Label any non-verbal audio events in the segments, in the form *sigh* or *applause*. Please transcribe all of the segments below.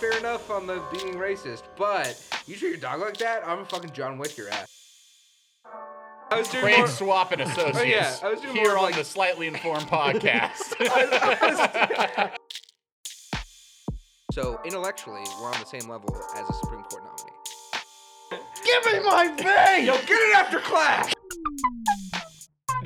fair enough on the being racist, but you treat your dog like that, I'm a fucking John Wick your ass. I was doing Brand more, Swap and Associates. Oh, yeah, I was doing here more on like- the Slightly Informed *laughs* podcast. *laughs* so intellectually, we're on the same level as a Supreme Court nominee. Give me my vein! *laughs* Yo, get it after class.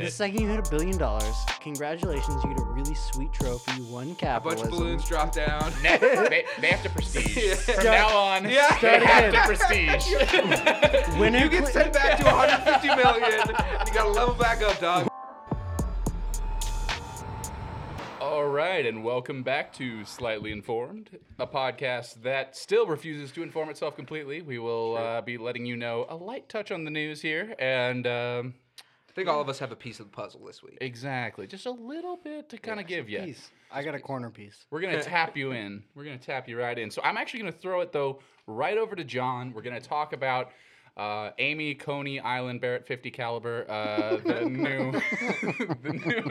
The second you hit a billion dollars, congratulations, you get a really sweet trophy. You won A bunch capitalism. of balloons drop down. Ne- *laughs* they, *laughs* they have to prestige. Yeah. From Start- now on, Yeah. *laughs* they have again. to prestige. Winner You get cl- sent back to 150 million. You gotta level back up, dog. All right, and welcome back to Slightly Informed, a podcast that still refuses to inform itself completely. We will uh, be letting you know a light touch on the news here, and um, I think all of us have a piece of the puzzle this week. exactly, just a little bit to kind of give you. piece. I got a corner piece. We're gonna *laughs* tap you in. We're gonna tap you right in. So I'm actually gonna throw it though right over to John. We're gonna talk about uh, Amy Coney Island Barrett 50 caliber, uh, the *laughs* new, *laughs* the new,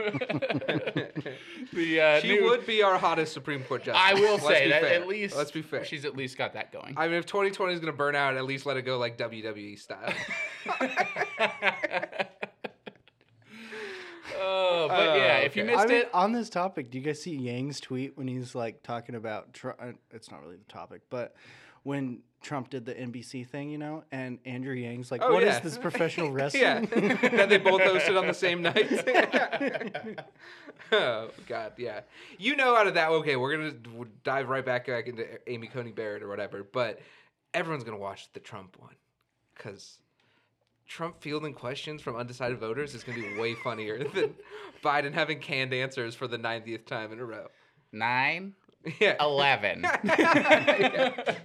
the uh, She new- would be our hottest Supreme Court justice. I will Let's say be that fair. at least Let's be fair. She's at least got that going. I mean, if 2020 is gonna burn out, at least let it go like WWE style. Oh, but Oh, yeah, if you missed I mean, it, on this topic, do you guys see Yang's tweet when he's like talking about? Tr- uh, it's not really the topic, but when Trump did the NBC thing, you know, and Andrew Yang's like, Oh, "What is yeah. this *laughs* professional yeah, wrestling?" *laughs* that they both hosted on the same *laughs* night. oh God, yeah. You know, out of that, okay, we're gonna dive right back back into Amy Coney Barrett or whatever, but everyone's gonna watch the Trump one because. Trump fielding questions from undecided voters is going to be way funnier *laughs* than Biden having canned answers for the 90th time in a row. nine, Yeah. eleven. *laughs* Yeah.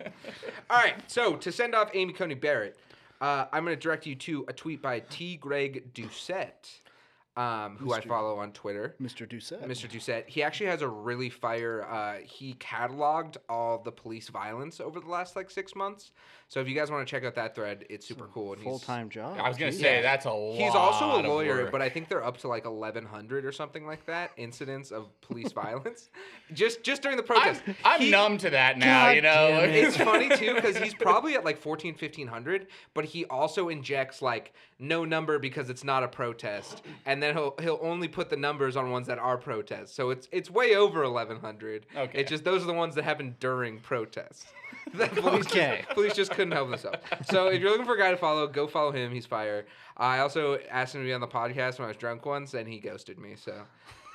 All right. So to send off Amy Coney Barrett, uh, I'm going to direct you to a tweet by T. Greg Doucette, um, who I follow on Twitter. Mr. Doucette. Mr. Doucette. He actually has a really fire. Uh, he cataloged all the police violence over the last like six months. So if you guys want to check out that thread, it's super cool. And Full time job. I was gonna say Yeah. that's a lot. He's also a of lawyer, work. but I think they're up to like 1,100 or something like that incidents of police *laughs* violence, just just during the I'm, protest. I'm He- numb to that now. God you know, it. it's funny *laughs* too because he's probably at like 14 1500 but he also injects like no number because it's not a protest and then he'll he'll only put the numbers on ones that are protests so it's it's way over 1100 Okay. it's just those are the ones that happen during protests *laughs* that police, Okay. just, police just couldn't help themselves so if you're looking for a guy to follow go follow him he's fire i also asked him to be on the podcast when i was drunk once and he ghosted me so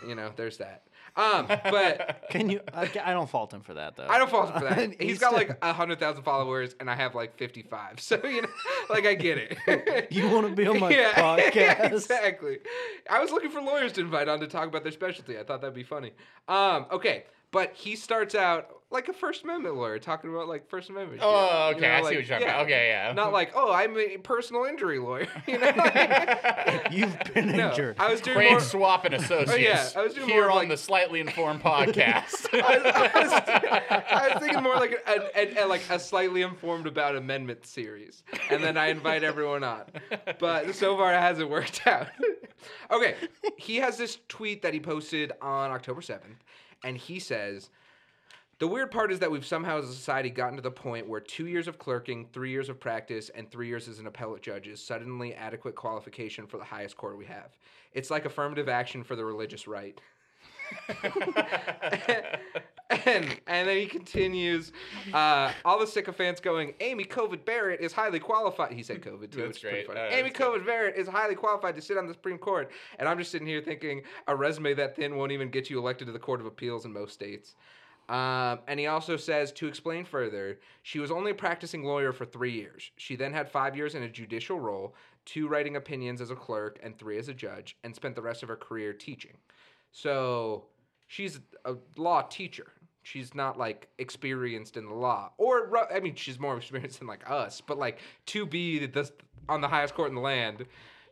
you know there's that um but *laughs* Can you? I, I don't fault him for that though. I don't fault him for that. *laughs* He's got like a hundred thousand followers, and I have like fifty-five. So you know, like I get it. You want to be on my yeah, podcast? exactly. I was looking for lawyers to invite on to talk about their specialty. I thought that'd be funny. Um, okay, but he starts out like a First Amendment lawyer, talking about like First Amendment. shit, Oh, you okay, know, I see what you're talking about. Okay, yeah. Not like, oh, I'm a personal injury lawyer. *laughs* You know. *laughs* You've been no, injured. I was doing Brand more. Swap and *laughs* oh, Associates. I was doing here of, on like- the Slightly Informed podcast. I, I was, I was thinking more like a, a, a- like a slightly informed about amendment series, and then I invite everyone on. But so far, it hasn't worked out. okay, he has this tweet that he posted on October seventh, and he says. The weird part is that we've somehow as a society gotten to the point where two years of clerking, three years of practice, and three years as an appellate judge is suddenly adequate qualification for the highest court we have. It's like affirmative action for the religious right. and and then he continues, uh, all the sycophants going, Amy COVID Barrett is highly qualified. He said COVID too, That's which is pretty great. funny. Uh, Amy good. COVID Barrett is highly qualified to sit on the Supreme Court. And I'm just sitting here thinking, a resume that thin won't even get you elected to the Court of Appeals in most states. Um, and he also says to explain further, she was only a practicing lawyer for three years. She then had five years in a judicial role, two writing opinions as a clerk, and three as a judge, and spent the rest of her career teaching. So she's a law teacher. She's not like experienced in the law, or I mean, she's more experienced than like us. But like to be the on the highest court in the land,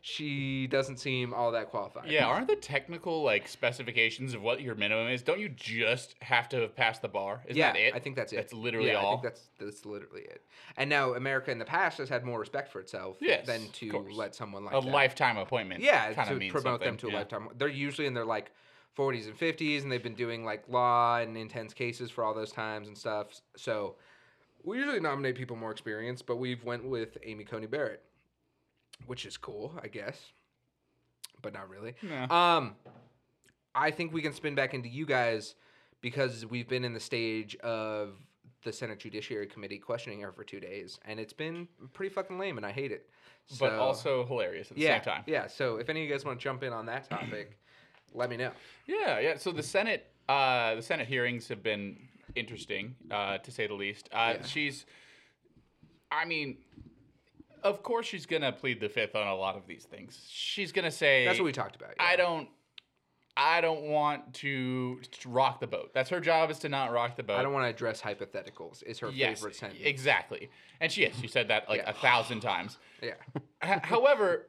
she doesn't seem all that qualified. yeah, aren't the technical like specifications of what your minimum is? Don't you just have to have passed the bar? Isn't yeah, that it? I think that's it. That's literally yeah, all. I think that's that's literally it. And now America in the past has had more respect for itself Yes, than to let someone like a that. lifetime appointment. Yeah, to promote them something, to a lifetime. They're usually in their like 40s and 50s, and they've been doing like law and intense cases for all those times and stuff. So we usually nominate people more experienced, but we've went with Amy Coney Barrett, which is cool, I guess, but not really. Um, I think we can spin back into you guys because we've been in the stage of the Senate Judiciary Committee questioning her for two days, and it's been pretty fucking lame, and I hate it. but also hilarious at the yeah, same time. yeah. So if any of you guys want to jump in on that topic, *clears throat* let me know. Yeah, yeah. So the Senate, uh, the Senate hearings have been interesting, uh, to say the least. Uh, Yeah. She's, I mean, of course she's gonna plead the fifth on a lot of these things. She's gonna say, That's what we talked about. I don't, I don't want to, to rock the boat. That's her job is to not rock the boat. I don't want to address hypotheticals. Is her Yes, favorite sentence. exactly. And she is. She said that like Yeah. a thousand times. Yeah. H- however,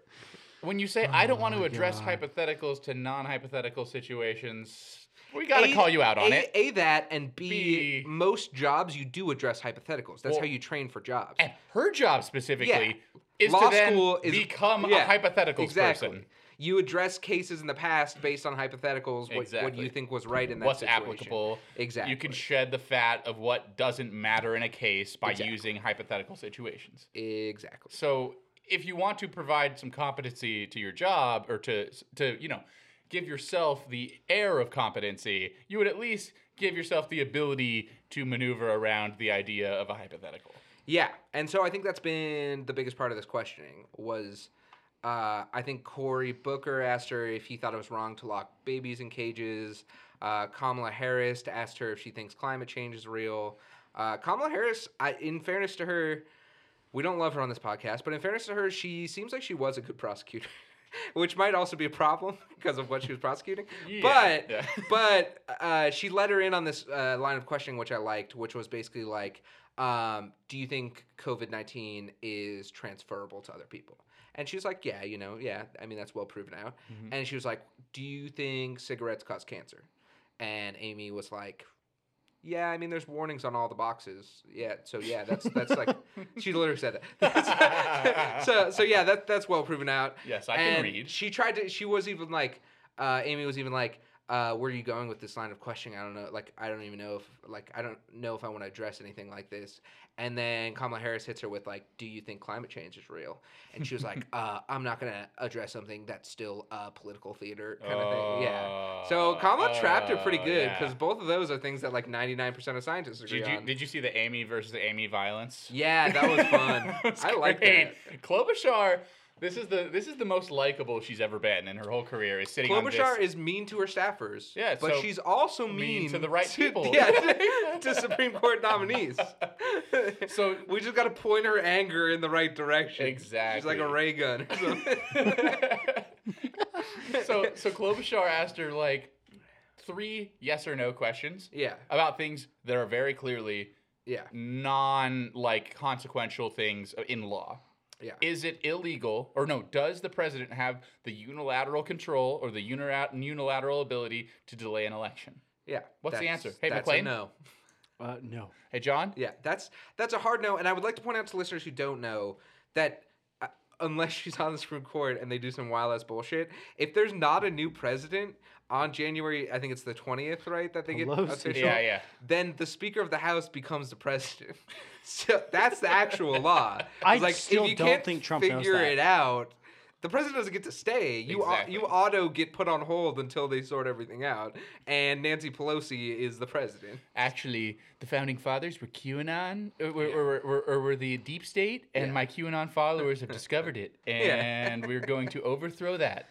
when you say *laughs* I oh don't want to address God. hypotheticals to non-hypothetical situations, we got to call you out on a, it. A that and B, B- most jobs you do address hypotheticals. That's Well- how you train for jobs. And her job specifically is Law to then school is- become yeah, a hypothetical exactly. person. You address cases in the past based on hypotheticals, what, what you think was right in that What's situation. applicable? Exactly. You can shed the fat of what doesn't matter in a case by Exactly. using hypothetical situations. Exactly. So if you want to provide some competency to your job or to to you know give yourself the air of competency, you would at least give yourself the ability to maneuver around the idea of a hypothetical. Yeah, and so I think that's been the biggest part of this questioning was, uh, I think Cory Booker asked her if he thought it was wrong to lock babies in cages. Uh, Kamala Harris asked her if she thinks climate change is real. Uh, Kamala Harris, I, in fairness to her, we don't love her on this podcast, but in fairness to her, she seems like she was a good prosecutor. *laughs* *laughs* Which might also be a problem *laughs* because of what she was prosecuting, Yeah, but yeah. *laughs* but uh, she let her in on this uh, line of questioning, which I liked, which was basically like, um, "Do you think COVID nineteen is transferable to other people?" And she was like, "Yeah, you know, yeah. I mean, that's well proven out." Mm-hmm. And she was like, "Do you think cigarettes cause cancer?" And Amy was like, "Yeah, I mean, there's warnings on all the boxes. Yeah, so yeah, that's that's like *laughs* she literally said that. *laughs* so so yeah, that that's well proven out. Yes, I can read. She tried to. She was even like, uh, Amy was even like, uh, "Where are you going with this line of questioning? I don't know. Like, I don't even know if like I don't know if I want to address anything like this." And then Kamala Harris hits her with like, "Do you think climate change is real?" And she was like, *laughs* uh, "I'm not gonna address something that's still uh, political theater kind of thing." Yeah. So Kamala trapped her pretty Oh, good yeah. because both of those are things that like 99% of scientists agree Did you on. did you see the Amy versus Amy violence? yeah, that was fun. *laughs* Was I like that. Klobuchar. This is the this is the most likable she's ever been in her whole career. Is sitting on Klobuchar this. is mean to her staffers. Yeah, but so she's also mean, mean to the right people. *laughs* Yeah, to, to Supreme Court nominees. *laughs* So- we just got to point her anger in the right direction. Exactly. She's like a ray gun. *laughs* so so Klobuchar asked her like three yes or no questions yeah, about things that are very clearly yeah, non like consequential things in law. Yeah. Is it illegal or no? Does the president have the unilateral control or the unilateral ability to delay an election? yeah. What's the answer? Hey, that's a Maklain? no. Uh, no. Hey John. Yeah, that's that's a hard no, and I would like to point out to listeners who don't know that uh, unless she's on the Supreme Court and they do some wild ass bullshit, if there's not a new president on January, I think it's the twentieth, right? That they get Pelosi. official. Yeah, yeah. Then the Speaker of the House becomes the president. *laughs* so that's the actual law. *laughs* It's I like still if you don't can't think Trump knows figure that. it out. The president doesn't get to stay. You au- you auto get put on hold until they sort everything out, and Nancy Pelosi is the president. Actually, the founding fathers were QAnon, or, or, or, or, or were the deep state, and Yeah. my QAnon followers have discovered it, *laughs* Yeah. and we're going to overthrow that.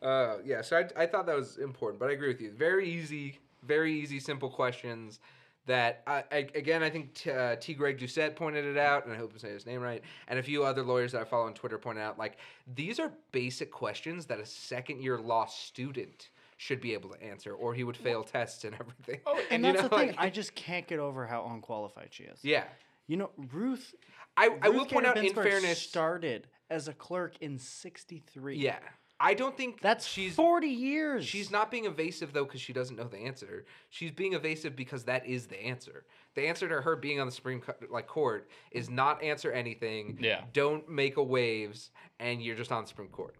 Uh, yeah, so I, I thought that was important, but I agree with you. Very easy, very easy, simple questions that, I, I, again, I think T, uh, T. Greg Doucette pointed it out, and I hope I'm saying his name right, and a few other lawyers that I follow on Twitter pointed out, like, these are basic questions that a second year law student should be able to answer, or he would fail tests and *laughs* everything. Oh, And You that's know, the thing. like- I just can't get over how unqualified she is. yeah. You know, Ruth. I, I will Ruth point out, in fairness, started as a clerk in '63. yeah, I don't think That's she's 40 years. She's not being evasive though because she doesn't know the answer. She's being evasive because that is the answer. The answer to her being on the Supreme Co- like court is not answer anything. Yeah. Don't make a waves, and you're just on the Supreme Court.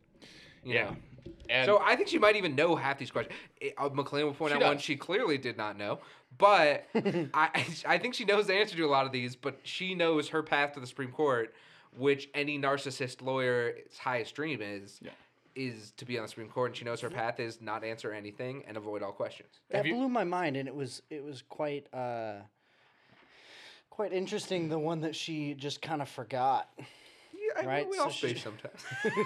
You Yeah. And So I think she might even know half these questions. Uh, Maklain will point She out one she clearly did not know, but *laughs* I *laughs* I think she knows the answer to a lot of these. But she knows her path to the Supreme Court, which any narcissist lawyer's highest dream is. Yeah. Is to be on the Supreme Court, and she knows her path is not answer anything and avoid all questions. That Have you- blew my mind, and it was it was quite uh, quite interesting. The one that she just kind of forgot. Yeah, I, Right, we so all she- space *laughs* sometimes. *laughs*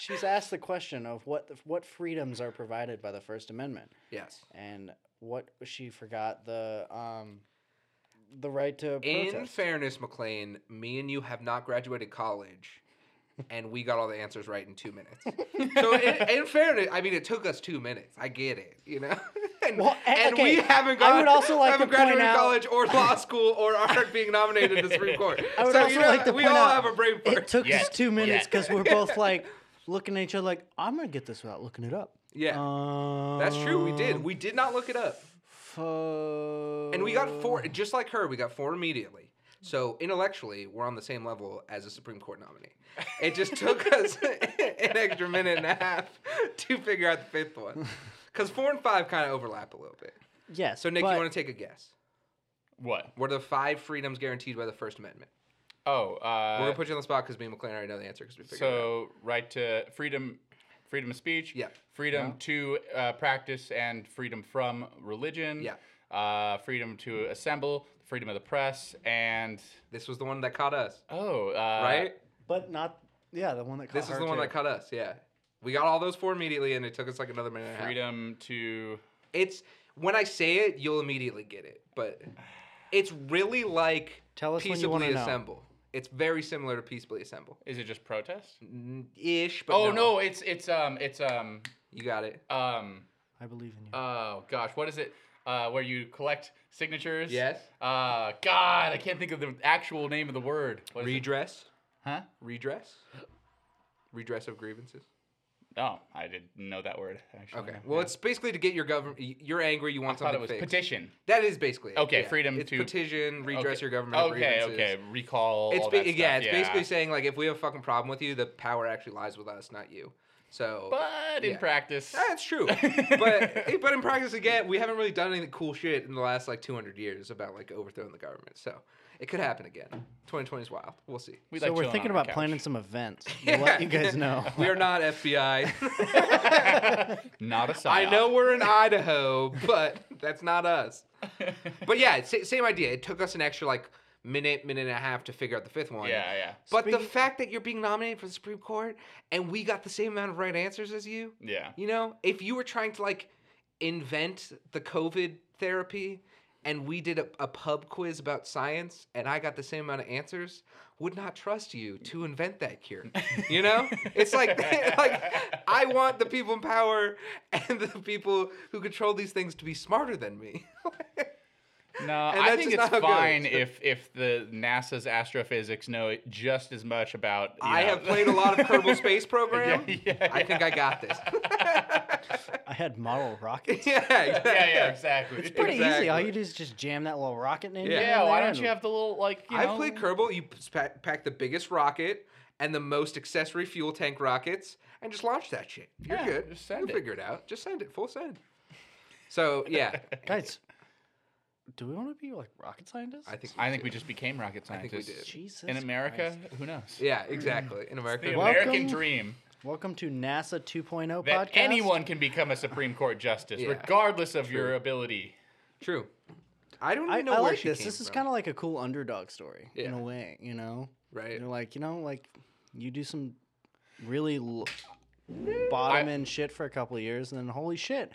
She's asked the question of what the, what freedoms are provided by the First Amendment, yes. and what she forgot the um, the right to In protest. fairness, Maklain, me and you have not graduated college, and we got all the answers right in two minutes. so, in, in fairness, I mean, it took us two minutes. I get it, you know. *laughs* and Well, a- and okay, we haven't I would also like haven't to point graduated out- college or law school or aren't being nominated to the Supreme Court. *laughs* I would so, also you know, like to we point all out have a brain fart. it took us two minutes Yet. because we're both like looking at each other like I'm gonna get this without looking it up. yeah, that's true. We did. Um, We did not look it up. fu- And we got four, just like her, we got four immediately. So intellectually, we're on the same level as a Supreme Court nominee. It just took *laughs* us *laughs* an extra minute and a half to figure out the fifth one. *laughs* Because four and five kind of overlap a little bit. Yes. So, Nick, but you want to take a guess? what? What are the five freedoms guaranteed by the First Amendment? Oh, We're uh, going to put you on the spot because me and Maklain already know the answer because we figured it out. so right to freedom, freedom of speech. Yeah. Freedom to uh, practice and freedom from religion. Yeah. Uh, freedom to assemble, freedom of the press, and This was the one that caught us, oh, uh, right? but not yeah the one that. This caught is her the one too. that caught us, yeah. We got all those four immediately, and it took us like another minute and a half. freedom to It's when I say it, you'll immediately get it. But it's really like Tell us when you peaceably wanna know. assemble. It's very similar to peaceably assemble, is it just protest? N- ish. But oh no. no, it's it's um it's um you got it. um I believe in you. oh gosh, what is it? Uh, where you collect signatures? Yes. Uh, God, I can't think of the actual name of the word. What is it? Redress, Huh? redress, redress of grievances. Oh, I didn't know that word. Actually. Okay. Well, it's basically to get your government. You're angry. You I want thought something it was fixed. petition. That is basically it, Okay, yeah. freedom it's to- petition, redress okay. your government. Okay, grievances. okay. Okay. Recall. It's all ba- that yeah, stuff, it's basically saying like if we have a fucking problem with you, the power actually lies with us, not you. So But in yeah. practice, ah, That's true. *laughs* but but in practice again, we haven't really done any cool shit in the last like 200 years about like overthrowing the government. So it could happen again. 2020 is wild. We'll see. we so like we're thinking about planning some events. *laughs* We'll let you guys know. *laughs* we are not FBI. Not a psyop. I know we're in Idaho, but that's not us. But yeah, same idea. It took us an extra like minute, minute and a half to figure out the fifth one. Yeah, yeah, But the fact that you're being nominated for the Supreme Court and we got the same amount of right answers as you, yeah. You know, if you were trying to like invent the COVID therapy and we did a, a pub quiz about science and I got the same amount of answers, would not trust you to invent that cure. *laughs* You know? it's like *laughs* like I want the people in power and the people who control these things to be smarter than me. *laughs* No, *laughs* And I think it's not how it fine if if the NASA's astrophysics know just as much about. you I know- have *laughs* played a lot of Kerbal Space Program. Yeah, yeah, I think I got this. I had model rockets. *laughs* yeah, exactly. yeah, yeah, exactly. It's pretty easy. All you do is just jam that little rocket in. Yeah. yeah, why don't you have the little like? You I've know, played Kerbal. You pack, pack the biggest rocket and the most accessory fuel tank rockets and just launch that shit. You're Yeah, good. just send it. You'll it. figure it out. Just send it. Full send. So yeah, guys? Do we want to be like rocket scientists? I think. I think do. we just became rocket I think scientists. we did. Jesus. In America, Christ. who knows? Yeah, exactly. In America, The Welcome- American dream Welcome to NASA 2.0 that podcast. anyone can become a Supreme Court justice, Yeah. regardless of your ability. true. I don't even I, know I where like she this. came This is from, kind of like a cool underdog story in Yeah. a way. You know, right. you're like, you know, like you do some really l- bottom end shit for a couple of years, and then holy shit,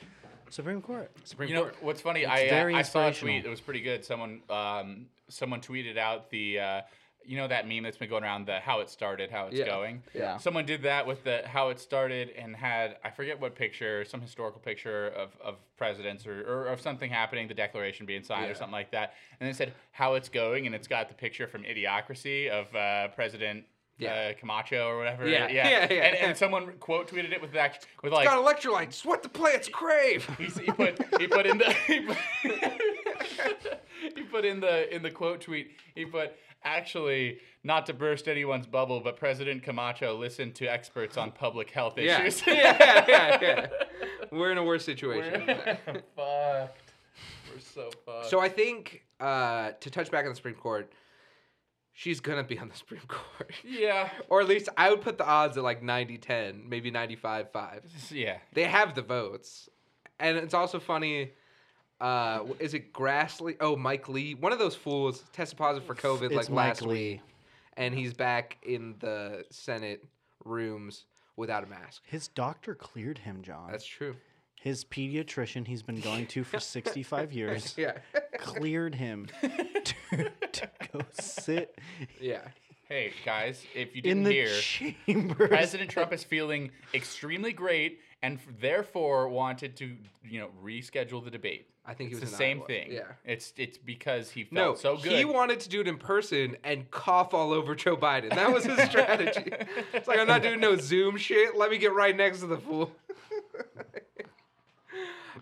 Supreme Court. Supreme You know Court. what's funny? It's I uh, very I saw a tweet. It was pretty good. Someone um someone tweeted out the uh, you know that meme that's been going around the how it started, how it's Yeah. going. Yeah. Someone did that with the how it started and had I forget what picture, some historical picture of, of presidents or, or of something happening, the Declaration being signed or something like that, and they said how it's going, and it's got the picture from Idiocracy of uh, President. Yeah. Uh, Camacho or whatever. Yeah, *laughs* yeah, yeah. And, and someone quote tweeted it with that with like Got electrolytes. What the plants crave. *laughs* He's, he put he put in the *laughs* he put, he put in the in the quote tweet. He put actually not to burst anyone's bubble, but President Camacho listened to experts on public health Yeah. issues. yeah, yeah, yeah. We're in a worse situation. We're fucked. We're so fucked. so I think uh, to touch back on the Supreme Court, she's gonna be on the *laughs* Supreme Court. yeah, or at least I would put the odds at like 90-10, maybe 95-5. yeah. They have the votes. And it's also funny. Uh, is it Grassley? Oh, Mike Lee. One of those fools tested positive for COVID It's like Mike last Lee. week, and he's back in the Senate rooms without a mask. His doctor cleared him, John. That's true. His pediatrician he's been going to for *laughs* 65 years Yeah, cleared him *laughs* to, to go sit yeah. Hey guys, if you didn't the hear, chambers. President Trump is feeling extremely great and f- therefore wanted to, you know, reschedule the debate. I think he It's was the same Iowa. thing. Yeah. It's it's because he felt No, so good. he wanted to do it in person and cough all over Joe Biden. That was his *laughs* strategy. It's like I'm not doing no Zoom shit. Let me get right next to the fool.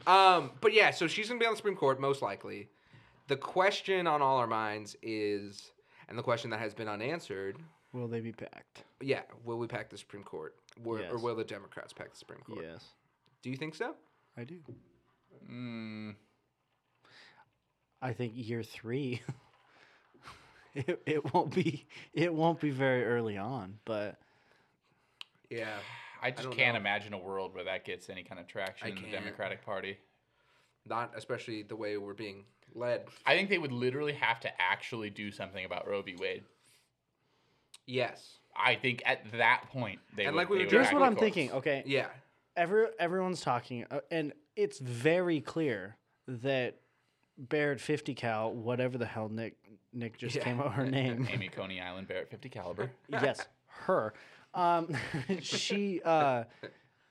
Um, but yeah, so she's gonna be on the Supreme Court most likely. The question on all our minds is, and the question that has been unanswered, Will they be packed? yeah, will we pack the Supreme Court, or, or will the Democrats pack the Supreme Court? Yes, Do you think so? I do. Mm, I think year three. *laughs* it, it won't be it won't be very early on, but Yeah. I just don't can't know. imagine a world where that gets any kind of traction I in the can't. Democratic Party. Not especially the way we're being led. I think they would literally have to actually do something about Roe v. Wade. Yes. I think at that point they And would. like we they were would here's what I'm courts. thinking. Okay, Yeah. every everyone's talking, uh, and it's very clear that Barrett 50 cal, whatever the hell Nick Nick just Yeah. came out her *laughs* name. Amy Coney Island Barrett 50 caliber. yes, her. Um, *laughs* she uh,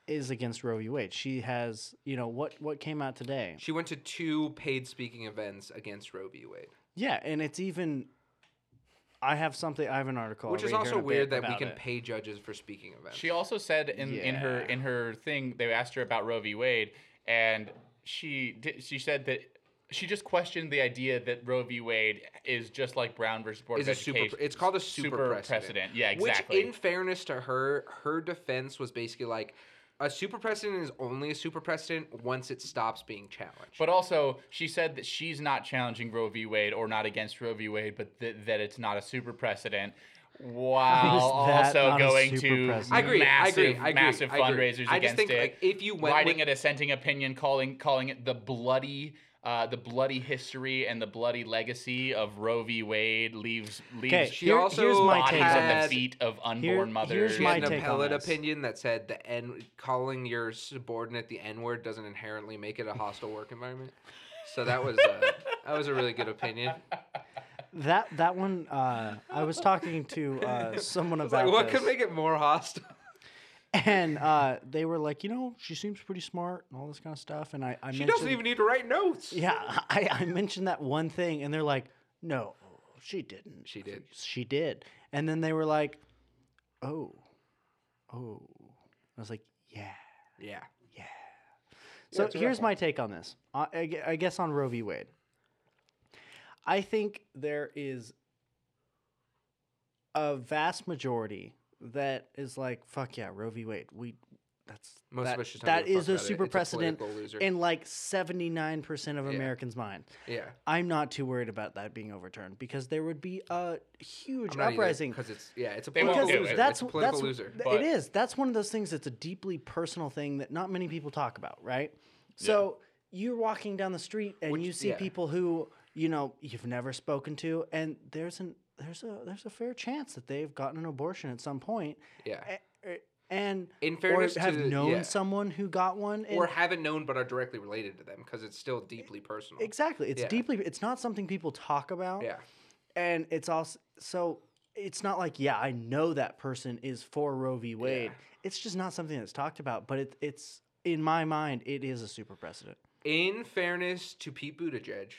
is against Roe v. Wade. She has, you know, what what came out today. She went to two paid speaking events against Roe v. Wade, Yeah, and it's even. I have something. I have an article. I'll which is also weird that we can it. pay judges for speaking events. She also said in, in her in her thing they asked her about Roe v. Wade, and she did, she said that she just questioned the idea that Roe v. Wade is just like Brown versus Board is of a super. Education. It's called a super, precedent. Yeah, exactly. Which, in fairness to her, her defense was basically like, a super precedent is only a super precedent once it stops being challenged. But also, she said that she's not challenging Roe v. Wade or not against Roe v. Wade, but th- that it's not a super precedent. While also going to precedent? I agree, I massive, agree, I agree, massive I agree. fundraisers I against think it. like if you went writing with, a dissenting opinion, calling calling it the bloody. Uh, the bloody history and the bloody legacy of Roe v. Wade leaves leaves Okay, She here- also here's my bodies take on at the feet of unborn Here- mothers. here's she my had an take on appellate this. opinion that said the n calling your subordinate the n word doesn't inherently make it a hostile work environment. So that was uh, that was a really good opinion. That that one. Uh, I was talking to uh, *laughs* someone about like what this, could make it more hostile? and uh, they were like, you know, she seems pretty smart and all this kind of stuff. And I, I She doesn't even need to write notes. Yeah, I, I mentioned that one thing, and they're like, no, she didn't. She did. She did. And then they were like, oh, oh. I was like, yeah. Yeah. Yeah. So a here's my take on this. I, I guess on Roe v. Wade. I think there is a vast majority that is like, fuck yeah, Roe v. Wade. We that's Most that, of us don't that is a it. super a precedent in like 79% of Yeah. Americans' mind. Yeah. I'm not too worried about that being overturned because there would be a huge uprising. because it's yeah, it's a political loser. it. that's it's a political that's loser. But- it is. That's one of those things that's a deeply personal thing that not many people talk about, right? So you're walking down the street and Which- you see yeah. people who you know you've never spoken to, and there's an there's a there's a fair chance that they've gotten an abortion at some point, Yeah. a- and In or fairness have to known yeah. someone who got one, or haven't known but are directly related to them because it's still deeply personal. exactly, it's Yeah. deeply. It's not something people talk about. Yeah. and it's also so it's not like yeah i know that person is for roe v wade Yeah. it's just not something that's talked about but it, it's in my mind it is a super precedent In fairness to Pete Buttigieg,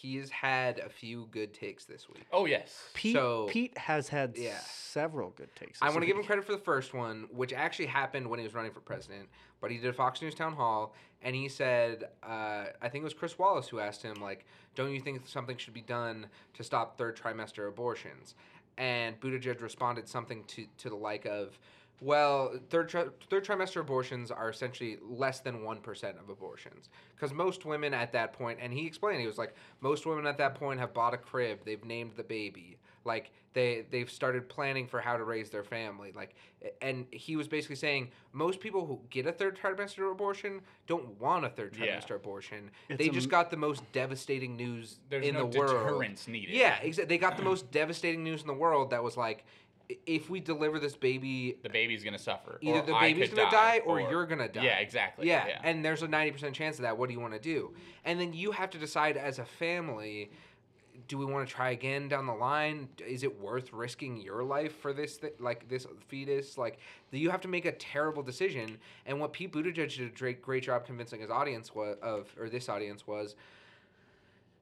he's had a few good takes this week. Oh yes. Pete, So- Pete has had Yeah. several good takes. I want to give him credit for the first one, which actually happened when he was running for president. But he did a Fox News town hall, and he said, uh, I think it was Chris Wallace who asked him, like, "Don't you think something should be done to stop third trimester abortions?" And Buttigieg responded something to to the like of, "Well, third tri- third trimester abortions are essentially less than one percent of abortions, because most women at that point, and he explained, he was like, most women at that point have bought a crib, they've named the baby." like they they've started planning for how to raise their family like and he was basically saying most people who get a third trimester abortion don't want a third Yeah. trimester abortion It's they just m- got the most devastating news There's in no the world deterrence needed. yeah exactly they got the most devastating news in the world that was like if we deliver this baby The baby's gonna suffer. either the baby's gonna die, or, you're gonna die. Yeah, exactly. Yeah, yeah. and there's a ninety percent chance of that. What do you want to do? And then you have to decide as a family. Do we want to try again down the line? Is it worth risking your life for this, th- like this fetus? Like, you have to make a terrible decision. And what Pete Buttigieg did a great, great job convincing his audience was, of, or this audience was,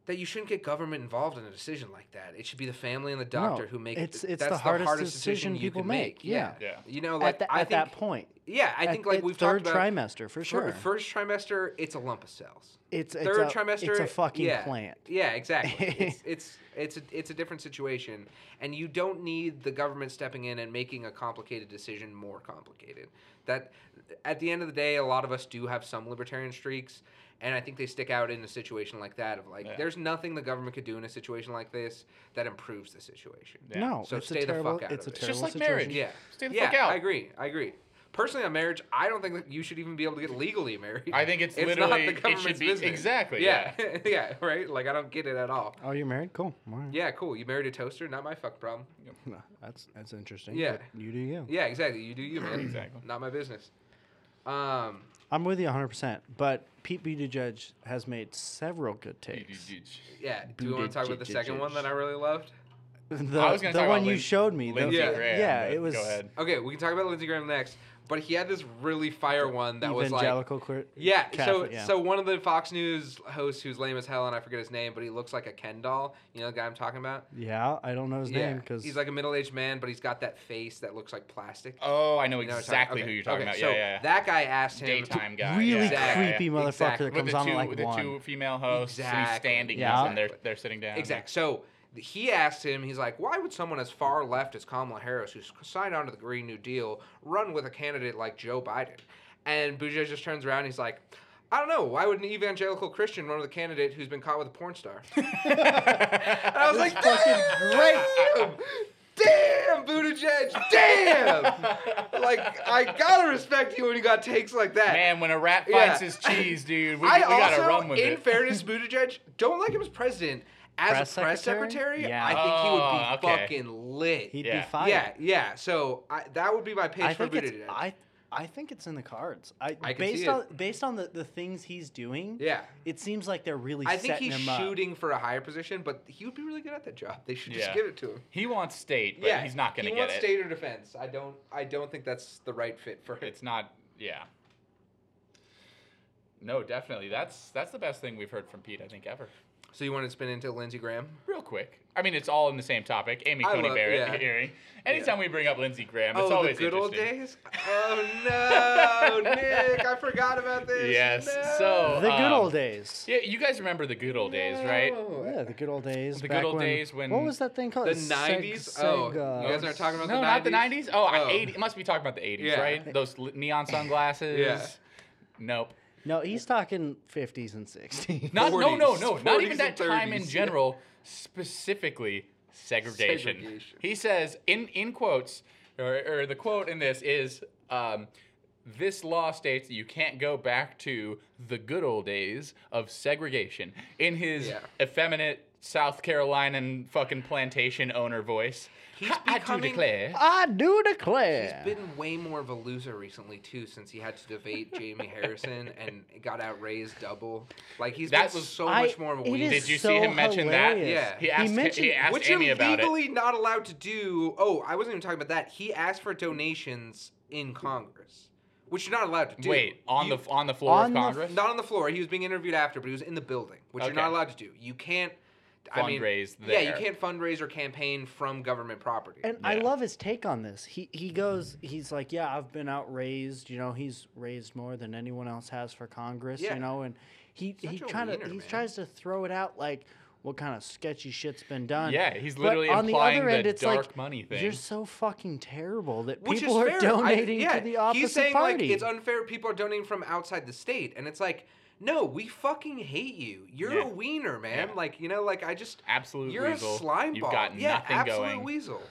that you shouldn't get government involved in a decision like that. It should be the family and the doctor who make it's- it. it's That's the hardest decision you people can make, yeah. Yeah. You know, like at, the, I at think, that point. yeah, I At- think like we've third talked about trimester for fir- sure. First trimester, it's a lump of cells. it's, it's Third a, trimester, it's a fucking yeah, plant. Yeah, exactly. *laughs* it's it's it's a, it's a different situation, and you don't need the government stepping in and making a complicated decision more complicated. That at the end of the day, a lot of us do have some libertarian streaks. And I think they stick out in a situation like that of like, Yeah. there's nothing the government could do in a situation like this that improves the situation. Yeah. No, So it's stay a the fuck out it's of a it. It's just like situation. marriage. Yeah. Stay the yeah, fuck out. I agree. I agree. Personally, on marriage, I don't think that you should even be able to get legally married. I think it's, It's literally not the it should government's be business. exactly. Yeah, Yeah. *laughs* yeah, right. Like I don't get it at all. Oh, you're married? Cool. All right. Yeah, cool. You married a toaster? Not my fuck problem. *laughs* No, that's that's interesting. Yeah. but You do you. Yeah, exactly. You do you, man. Exactly. Not my business. Um, I'm with you 100%. But Pete Buttigieg has made several good takes. yeah. Do you want to talk about the second one that I really loved? *laughs* The, I was gonna the talk one about you Lin- showed me. the- Lindsey Yeah. Graham, yeah, but it was Go ahead. Okay, we can talk about Lindsey Graham next. But he had this really fire one that was like evangelical. cri- Yeah, so yeah. so one of the Fox News hosts who's lame as hell and I forget his name, but he looks like a Ken doll. You know the guy I'm talking about? yeah, I don't know his yeah, name because he's like a middle-aged man, but he's got that face that looks like plastic. Oh, I know You know what I'm exactly talking- who okay, you're talking okay, about. So yeah, yeah, yeah. that guy asked him. Daytime guy. really yeah. Exactly. yeah, creepy yeah. motherfucker Exactly. that With comes the on two, at like with the one. two female hosts, and he's Exactly. standing Yeah. and they're they're sitting down. Exactly. So he asked him, he's like, why would someone as far left as Kamala Harris, who's signed on to the Green New Deal, run with a candidate like Joe Biden? And Buttigieg just turns around and he's like, I don't know. Why would an evangelical Christian run with a candidate who's been caught with a porn star? *laughs* and I was like, fucking damn! Damn, Buttigieg! Damn! like, I gotta respect you when you got takes like that. Man, when a rat Yeah. his cheese, dude, we, I we gotta also, run with in it. fairness, Buttigieg, don't like him as president. As Press a press secretary? secretary, Yeah. I think he would be Oh, okay. fucking lit. He'd Yeah. be fine. yeah, yeah. So I, that would be my pitch I for think it's Buttigieg. I I think it's in the cards. I, I can based see it. on based on the, the things he's doing. yeah. It seems like they're really. I think setting he's him up. shooting for a higher position, but he would be really good at that job. They should just give it to him. He wants state, but yeah, he's not gonna get it. he wants state or defense. I don't. I don't think that's the right fit for him. It's not. Yeah. No, definitely. That's that's the best thing we've heard from Pete, I think, ever. So you want to spin into Lindsey Graham? Real quick. I mean, it's all in the same topic. Amy I Coney love- Barrett yeah. hearing. Anytime we bring up Lindsey Graham, it's oh, always the good old interesting. days. Oh no, *laughs* Nick! I forgot about this. Yes, No. so- The good Um, old days. Yeah, you guys remember the good old days, right? No. Yeah, the good old days. The back good old when, days when- What was that thing called? The Seg- 90s? Seg, Oh, you guys aren't talking about No, the not the 90s? 90s. Oh, I- Oh. 80, must be talking about the 80s, Yeah. right? Those li- neon sunglasses. Yeah. Nope. No, he's talking 50s and 60s. Not, no, no, 40s, no. Not even that time in 30s, yeah. general. Specifically, segregation. Segregation. He says in in quotes, or, or the quote in this is, um, "This law states that you can't go back to the good old days of segregation." In his Yeah. effeminate South Carolinian fucking plantation owner voice, He's I do declare. I do He's declare. been way more of a loser recently too, since he had to debate Jamie *laughs* Harrison and got outraised double. Like he's That was- so I- much more of a it weasel. is Did you so see him mention that? Yeah. He asked. He, mentioned- asked Which Amy you're about it. legally not allowed to do. Oh, I wasn't even talking about that. He asked for donations in Congress, which you're not allowed to do. Wait, on You- the on the floor On of the Congress. not on the floor. He was being interviewed after, but he was in the building, which you're not allowed to do. You can't. I mean, Fundraise yeah, you can't fundraise or campaign from government property. And I love his take on this. He he goes, he's like, yeah, I've been outraised. You know, he's raised more than anyone else has for Congress. Yeah. You know, and he he Such a kind of he man. tries to throw it out like what kind of sketchy shit's been done. Yeah, he's But literally on the other end, the it's dark like, money thing. You're so fucking terrible that Which people is are fair. I- donating yeah, to the opposite He's saying party. like it's unfair. People are donating from outside the state, and it's like, no, we fucking hate you. You're Yeah. a wiener, man. Yeah. Like you know, like I just Absolute you're weasel. a slime You've ball. got yeah, nothing absolute going. weasel.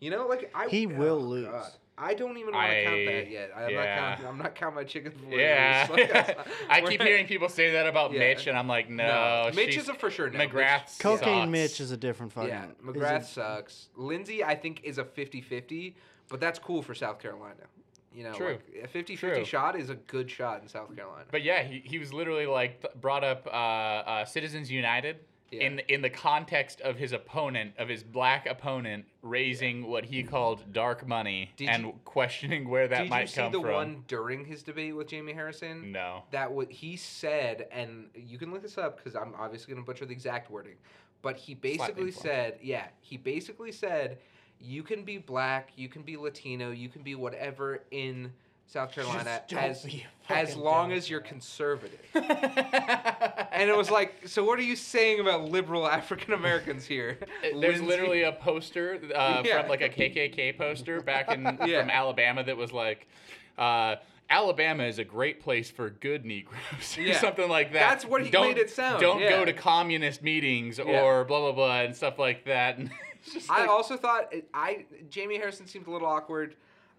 You know, like I He oh, will lose. God. I don't even want to count that yet. I'm yeah. not counting. I'm not counting my chickens. before they Yeah. Like, *laughs* *laughs* I keep hearing people say that about Yeah. Mitch, and I'm like, no, Mitch is a for sure no. McGrath Cocaine sucks. Mitch is a different fucking. Yeah, McGrath sucks. Lindsey, I think, is a 50-50, but that's cool for South Carolina. You know, True. like, a 50-50 True. shot is a good shot in South Carolina. But yeah, he, he was literally like th- brought up uh, uh, Citizens United Yeah. in in the context of his opponent, of his black opponent, raising what he called dark money Did and you- questioning where that might come. Did might you see come the from. one during his debate with Jamie Harrison? No. That what he said, and you can look this up because I'm obviously going to butcher the exact wording, but he basically said, yeah, he basically said, you can be black, you can be Latino, you can be whatever in South Carolina as as fucking long as you're conservative. *laughs* and it was like, so what are you saying about liberal *laughs* African Americans here? There's Lindsey? literally a poster uh, *laughs* Yeah. from like a KKK poster back in Yeah. from Alabama that was like, uh, Alabama is a great place for good Negroes or Yeah. something like that. That's what he don't, made it sound, Don't yeah. go to communist meetings Yeah. or blah blah blah and stuff like that. *laughs* And I like- also thought it- I Jamie Harrison seemed a little awkward.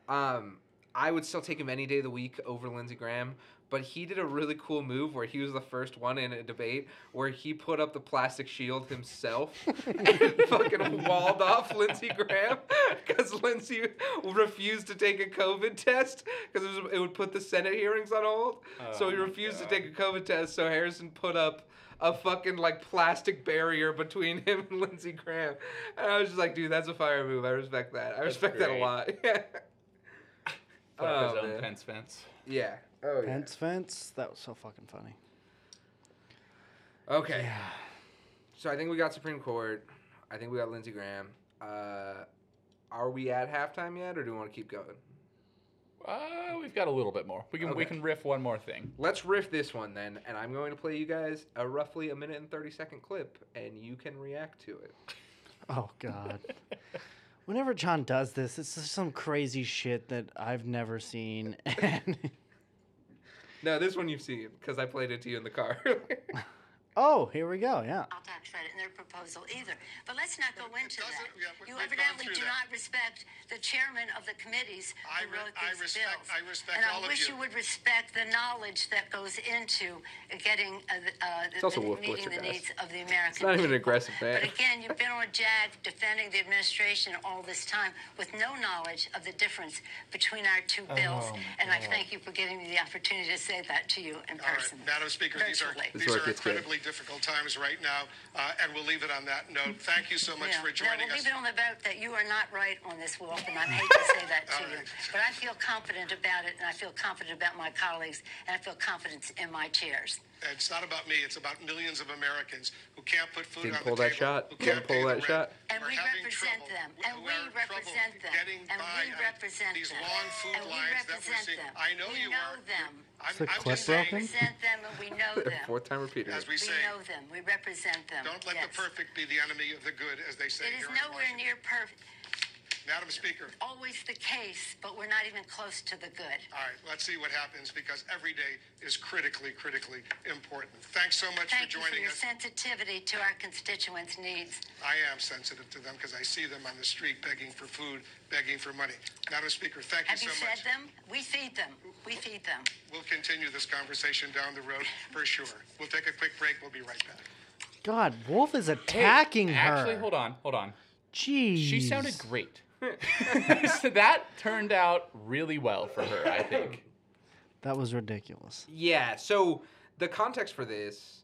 Um, I would still take him any day of the week over Lindsey Graham, but he did a really cool move where he was the first one in a debate where he put up the plastic shield himself *laughs* and fucking walled off Lindsey Graham *laughs* because Lindsey refused to take a COVID test because it, it would put the Senate hearings on hold. so Oh he refused God. to take a COVID test. So Harrison put up a fucking like plastic barrier between *laughs* him and Lindsey Graham. And I was just like, dude, that's a fire move. I respect that. I respect that a great. lot. *laughs* Put up his Oh, own man. fence fence. yeah. Oh yeah. Pence fence. That was so fucking funny. Okay. So I think we got Supreme Court. I think we got Lindsey Graham. Uh, are we at halftime yet, or do we want to keep going? Uh, we've got a little bit more. We can we can riff one more thing. Let's riff this one then, and I'm going to play you guys a roughly a minute and thirty second clip, and you can react to it. Oh God. *laughs* Whenever John does this, it's just some crazy shit that I've never seen. *laughs* And No, this one you've seen because I played it to you in the car. *laughs* oh, here we go. Yeah. I'll tax credit in their proposal either. But let's not go into that. yeah, we- You we've gone evidently through do that. not respect the chairman of the committees I who re- wrote I these respect- bills. I respect and all I of wish you. you would respect the knowledge that goes into getting uh, the, uh, the, also the- Wolf meeting Blitzer, the guys. needs of the American It's not even an people. aggressive man. But again, you've been on a JAG defending the administration all this time with no knowledge of the difference between our two bills. Oh, and I thank you for giving me the opportunity to say that to you in All right, person. Madam Speaker, these are virtually. This is these where it are gets good. incredibly difficult times right now, uh, and we'll leave it on that note. Thank you so much Yeah. for No, joining we'll us. leave it on the vote that you are not right on this, Wolf, and I hate to say that to All you. But I feel confident about it, and I feel confident about my colleagues, and I feel confidence in my chairs. And It's not about me; it's about millions of Americans who can't put food Didn't on pull the that table, shot. who Didn't can't pull pay the that rent, shot. And we represent them, and we represent them, and we on represent these them, long food and we lines that we're represent seeing. them. I know we you know are. them. I'm, the I'm clip just We saying, broken? represent them, and we know *laughs* them. Fourth time repeated. As we We say, know them. We represent them. don't let the Yes. perfect be the enemy of the good, as they say It is here in nowhere Washington. near perfect. Madam Speaker, Always the case, but we're not even close to the good. all right, let's see what happens because every day is critically, critically important. Thanks so much Thank for you for joining your us. sensitivity to our constituents' needs. I am sensitive to them because I see them on the street begging for food, begging for money. Madam Speaker, thank you Have you so fed them? We feed them. We feed them. We'll continue this conversation down the road for sure. We'll take a quick break. We'll be right back. God, Wolf is Hey, attacking her. Actually, hold on, hold on. Jeez. She sounded great. *laughs* *laughs* so that turned out really well for her, I think. That was ridiculous. Yeah. So the context for this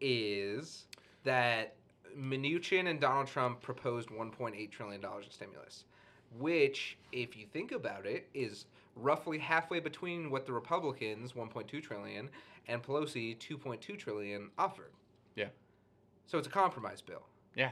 is that Mnuchin and Donald Trump proposed 1.8 trillion dollars in stimulus, which, if you think about it, is roughly halfway between what the Republicans 1.2 trillion and Pelosi 2.2 trillion offered. Yeah. So it's a compromise bill Yeah.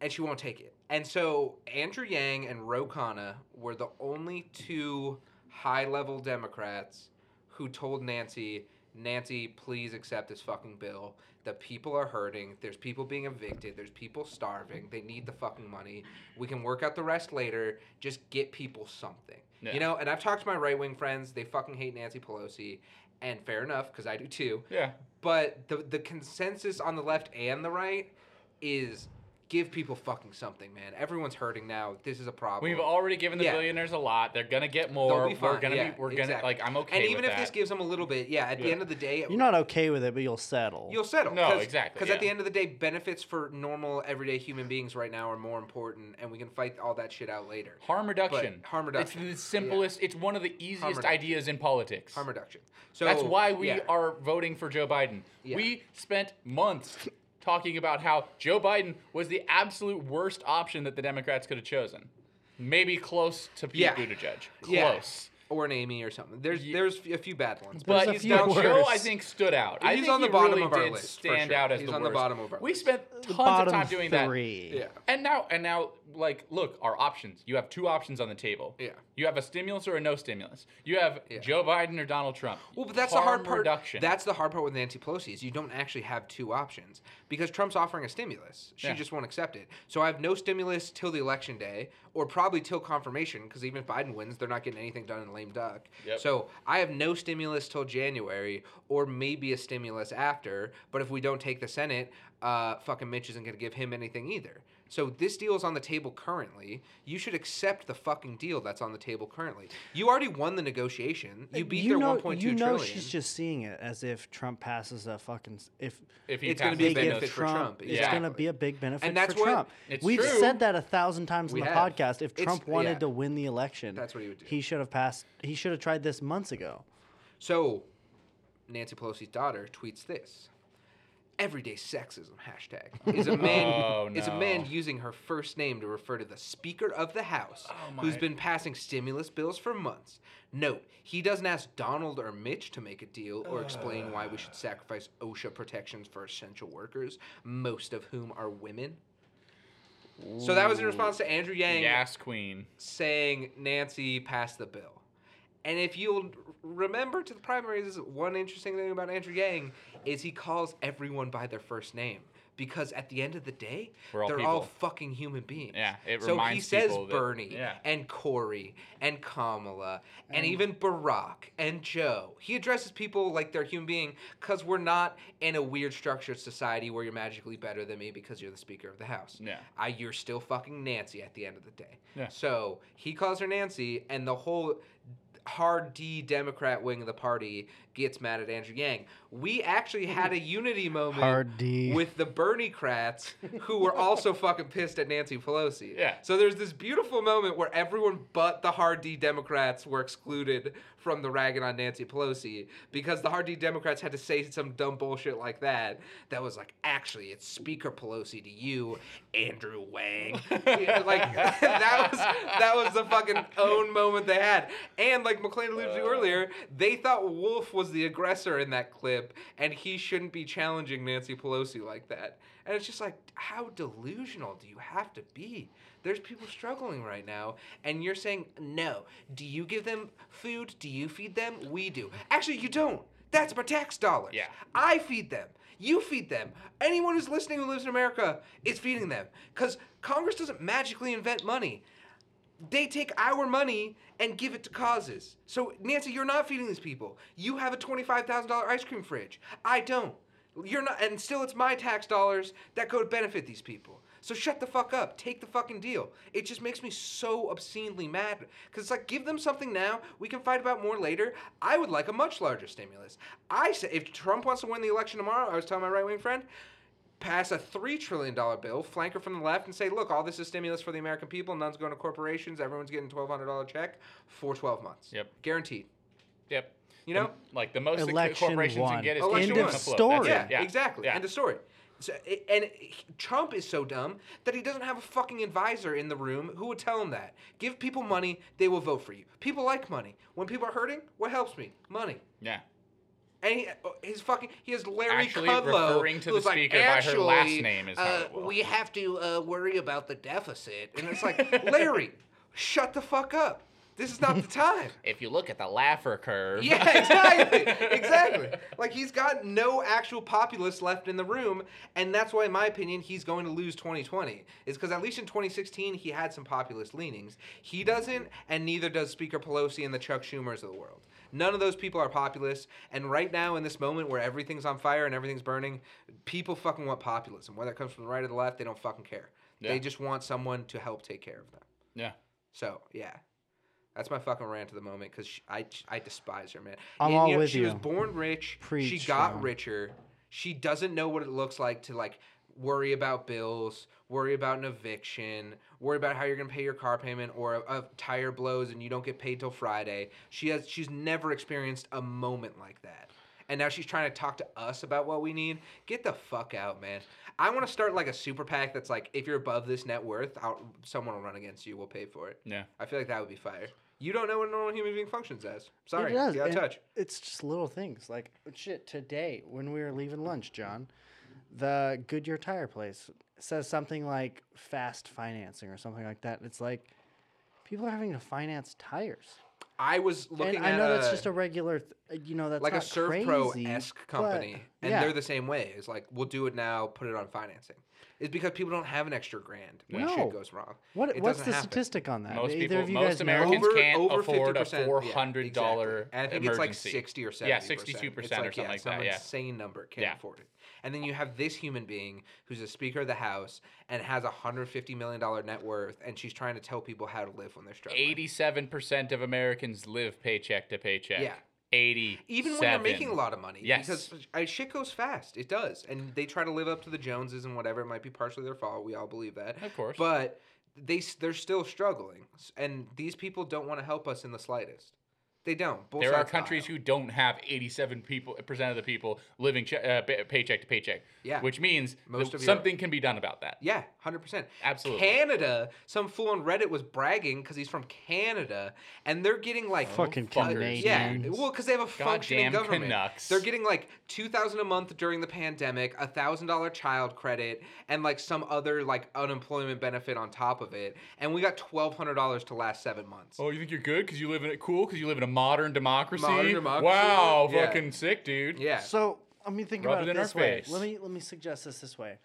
and she won't take it. And so Andrew Yang and Ro Khanna were the only two high-level Democrats who told Nancy, "Nancy, please accept this fucking bill. The people are hurting. There's people being evicted. There's people starving. They need the fucking money. We can work out the rest later. Just get people something." Yeah. You know, and I've talked to my right-wing friends. They fucking hate Nancy Pelosi, and fair enough because I do too Yeah. but the the consensus on the left and the right is give people fucking something, man. Everyone's hurting now. This is a problem. We've already given the Yeah. billionaires a lot. They're gonna get They'll more. be fine. We're gonna yeah, be. We're gonna exactly. like. I'm okay. With that. And even with if that. this gives them a little bit, yeah. At the end of the day, You're not okay with it, but you'll settle. You'll settle. No, Cause, exactly, Because at the end of the day, benefits for normal, everyday human beings right now are more important, and we can fight all that shit out later. harm reduction. harm reduction. It's the simplest. It's one of the easiest ideas in politics. Harm reduction. So That's why we yeah. are voting for Joe Biden. Yeah. We spent months talking about how Joe Biden was the absolute worst option that the Democrats could have chosen. Maybe close to Pete Yeah. Buttigieg. Yeah. Or an Amy or something. There's Ye- there's a few bad ones, But a he's down, Joe. I think, stood out. I He's think on the he bottom really of our did list, for stand sure. out as He's the on the bottom of our We spent tons of time doing that. yeah. And now, and now, like, look, our options. You have two options on the table. Yeah. You have a stimulus or a no stimulus. You have Yeah. Joe Biden or Donald Trump. Well, but that's the hard part. Reduction. That's the hard part with Nancy Pelosi is you don't actually have two options because Trump's offering a stimulus. She Yeah. just won't accept it. So I have no stimulus till the election day, or probably till confirmation, because even if Biden wins, they're not getting anything done in lame duck. Yep. So I have no stimulus till January, or maybe a stimulus after. But if we don't take the Senate, uh, fucking Mitch isn't going to give him anything either. So this deal is on the table currently. You should accept the fucking deal that's on the table currently. You already won the negotiation. You beat you their know, 1.2 you know trillion. she's just seeing it as if Trump passes a fucking if if he it's gonna be a they the give benefit stimulus. for Trump. It's Yeah. going to be a big benefit And that's for what- Trump. It's We've true. said that a thousand times We on the have. podcast. If It's- Trump wanted yeah. to win the election, That's what he would do. He should have passed. He should have tried this months ago. So, Nancy Pelosi's daughter tweets this. Everyday sexism hashtag is a man *laughs* Oh, is a no. man using her first name to refer to the Speaker of the House, Oh, who's my- been passing stimulus bills for months. Note: He doesn't ask Donald or Mitch to make a deal or explain why we should sacrifice OSHA protections for essential workers, most of whom are women. So that was in response to Andrew Yang Gas queen. saying Nancy passed the bill. And if you'll remember to the primaries, one interesting thing about Andrew Yang is he calls everyone by their first name. Because at the end of the day, all they're all fucking human beings. Yeah, it so he says people that- Bernie yeah. and Corey and Kamala and, even Barack and Joe. He addresses people like they're human being because we're not in a weird structured society where you're magically better than me because you're the Speaker of the House. Yeah. I, you're still fucking Nancy at the end of the day. Yeah. So he calls her Nancy, and the whole hard D Democrat wing of the party gets mad at Andrew Yang. We actually had a unity *laughs* moment with the Bernie Crats who were also *laughs* fucking pissed at Nancy Pelosi. Yeah. So there's this beautiful moment where everyone but the hard D Democrats were excluded from the ragging on Nancy Pelosi because the hard D Democrats had to say some dumb bullshit like that. That was like, actually, it's Speaker Pelosi to you, Andrew Wang. Yeah, like *laughs* that was that was the fucking own moment they had. And like Maklain alluded to earlier, they thought Wolf was the aggressor in that clip, and he shouldn't be challenging Nancy Pelosi like that. And it's just like, how delusional do you have to be? There's people struggling right now, and you're saying, no. Do you give them food? Do you feed them? We do. Actually, you don't. That's my tax dollars. Yeah. I feed them. You feed them. Anyone who's listening who lives in America is feeding them. Because Congress doesn't magically invent money. They take our money and give it to causes. So, Nancy, you're not feeding these people. You have a $25,000 ice cream fridge. I don't. You're not, and still it's my tax dollars that go to benefit these people. So shut the fuck up. Take the fucking deal. It just makes me so obscenely mad. Because it's like, give them something now. We can fight about more later. I would like a much larger stimulus. I say, if Trump wants to win the election tomorrow, I was telling my right wing friend, pass a $3 trillion bill, flank her from the left, and say, look, all this is stimulus for the American people. None's going to corporations. Everyone's getting a $1,200 check for 12 months. Yep. Guaranteed. Yep. You know? The- like the most that Election corporations one. can get is Election keep one. them afloat. Story. That's Yeah, exactly. Yeah. End of story. So, and Trump is so dumb that he doesn't have a fucking advisor in the room who would tell him that. Give people money, they will vote for you. People like money. When people are hurting, what helps me? Money. Yeah. And he, his fucking he has Larry Actually Kudlow, referring to the like, speaker by her "Actually, last name is uh, we have to uh, worry about the deficit, and it's like *laughs* Larry, shut the fuck up. This is not the *laughs* time. If you look at the Laffer curve. Yeah, exactly. *laughs* exactly. Like he's got no actual populace left in the room, and that's why, in my opinion, he's going to lose 2020. Is because at least in 2016 he had some populist leanings. He doesn't, and neither does Speaker Pelosi and the Chuck Schumers of the world. None of those people are populist, and right now in this moment where everything's on fire and everything's burning, people fucking want populism. Whether it comes from the right or the left, they don't fucking care. Yeah. They just want someone to help take care of them. Yeah. So yeah, that's my fucking rant of the moment because I I despise her, man. I'm And, all know, with she was born rich. she got Sean. richer. She doesn't know what it looks like to like worry about bills, worry about an eviction, worry about how you're gonna pay your car payment, or a, a tire blows and you don't get paid till Friday. She has she's never experienced a moment like that. And now she's trying to talk to us about what we need. Get the fuck out, man. I want to start like a super PAC that's like, if you're above this net worth, I'll, someone will run against you. We'll pay for it. Yeah. I feel like that would be fire. You don't know what a normal human being functions as. Sorry, It does. get out touch. It's just little things like shit. Today, when we were leaving lunch, John, the Goodyear tire place says something like fast financing or something like that. It's like people are having to finance tires. I was looking and I know a, that's just a regular, th- you know, that's like a not Servpro crazy, esque but- company, and yeah. they're the same way. It's like we'll do it now, put it on financing. It's because people don't have an extra grand when No. shit goes wrong. What, It what's the happen. statistic on that? Most Either people, of you most guys know? Americans Over- can't over afford a 50%, four yeah, hundred dollar exactly. And I think emergency. it's like sixty or seventy. Yeah, sixty-two percent or like, something yeah, like some that. Yeah. insane number can't Yeah. afford it. And then you have this human being who's a Speaker of the House and has a hundred fifty million dollar net worth, and she's trying to tell people how to live when they're struggling. Eighty-seven percent of Americans live paycheck to paycheck. Yeah. Eighty. even when you're making a lot of money. Yes. Because uh, shit goes fast. It does. And they try to live up to the Joneses and whatever. It might be partially their fault. We all believe that. Of course. But they they're still struggling. And these people don't want to help us in the slightest. They don't. Both There are countries lie. who don't have 87 people percent of the people living che- uh, pay- paycheck to paycheck. Yeah. Which means Most that of Europe. something can be done about that. Yeah, hundred percent. Absolutely. Canada. Some fool on Reddit was bragging because he's from Canada, and they're getting like Fucking uh, Canadians. Yeah, well, because they have a functioning Goddamn government. Canucks. They're getting like two thousand a month during the pandemic, a thousand dollar child credit, and like some other like unemployment benefit on top of it. And we got twelve hundred dollars to last seven months. Oh, you think you're good because you live in it cool because you live in a modern democracy? Modern democracy, Wow, yeah. fucking sick, dude. Yeah. So let me think Rub about it it, in our this way. face. Let me let me suggest this this way.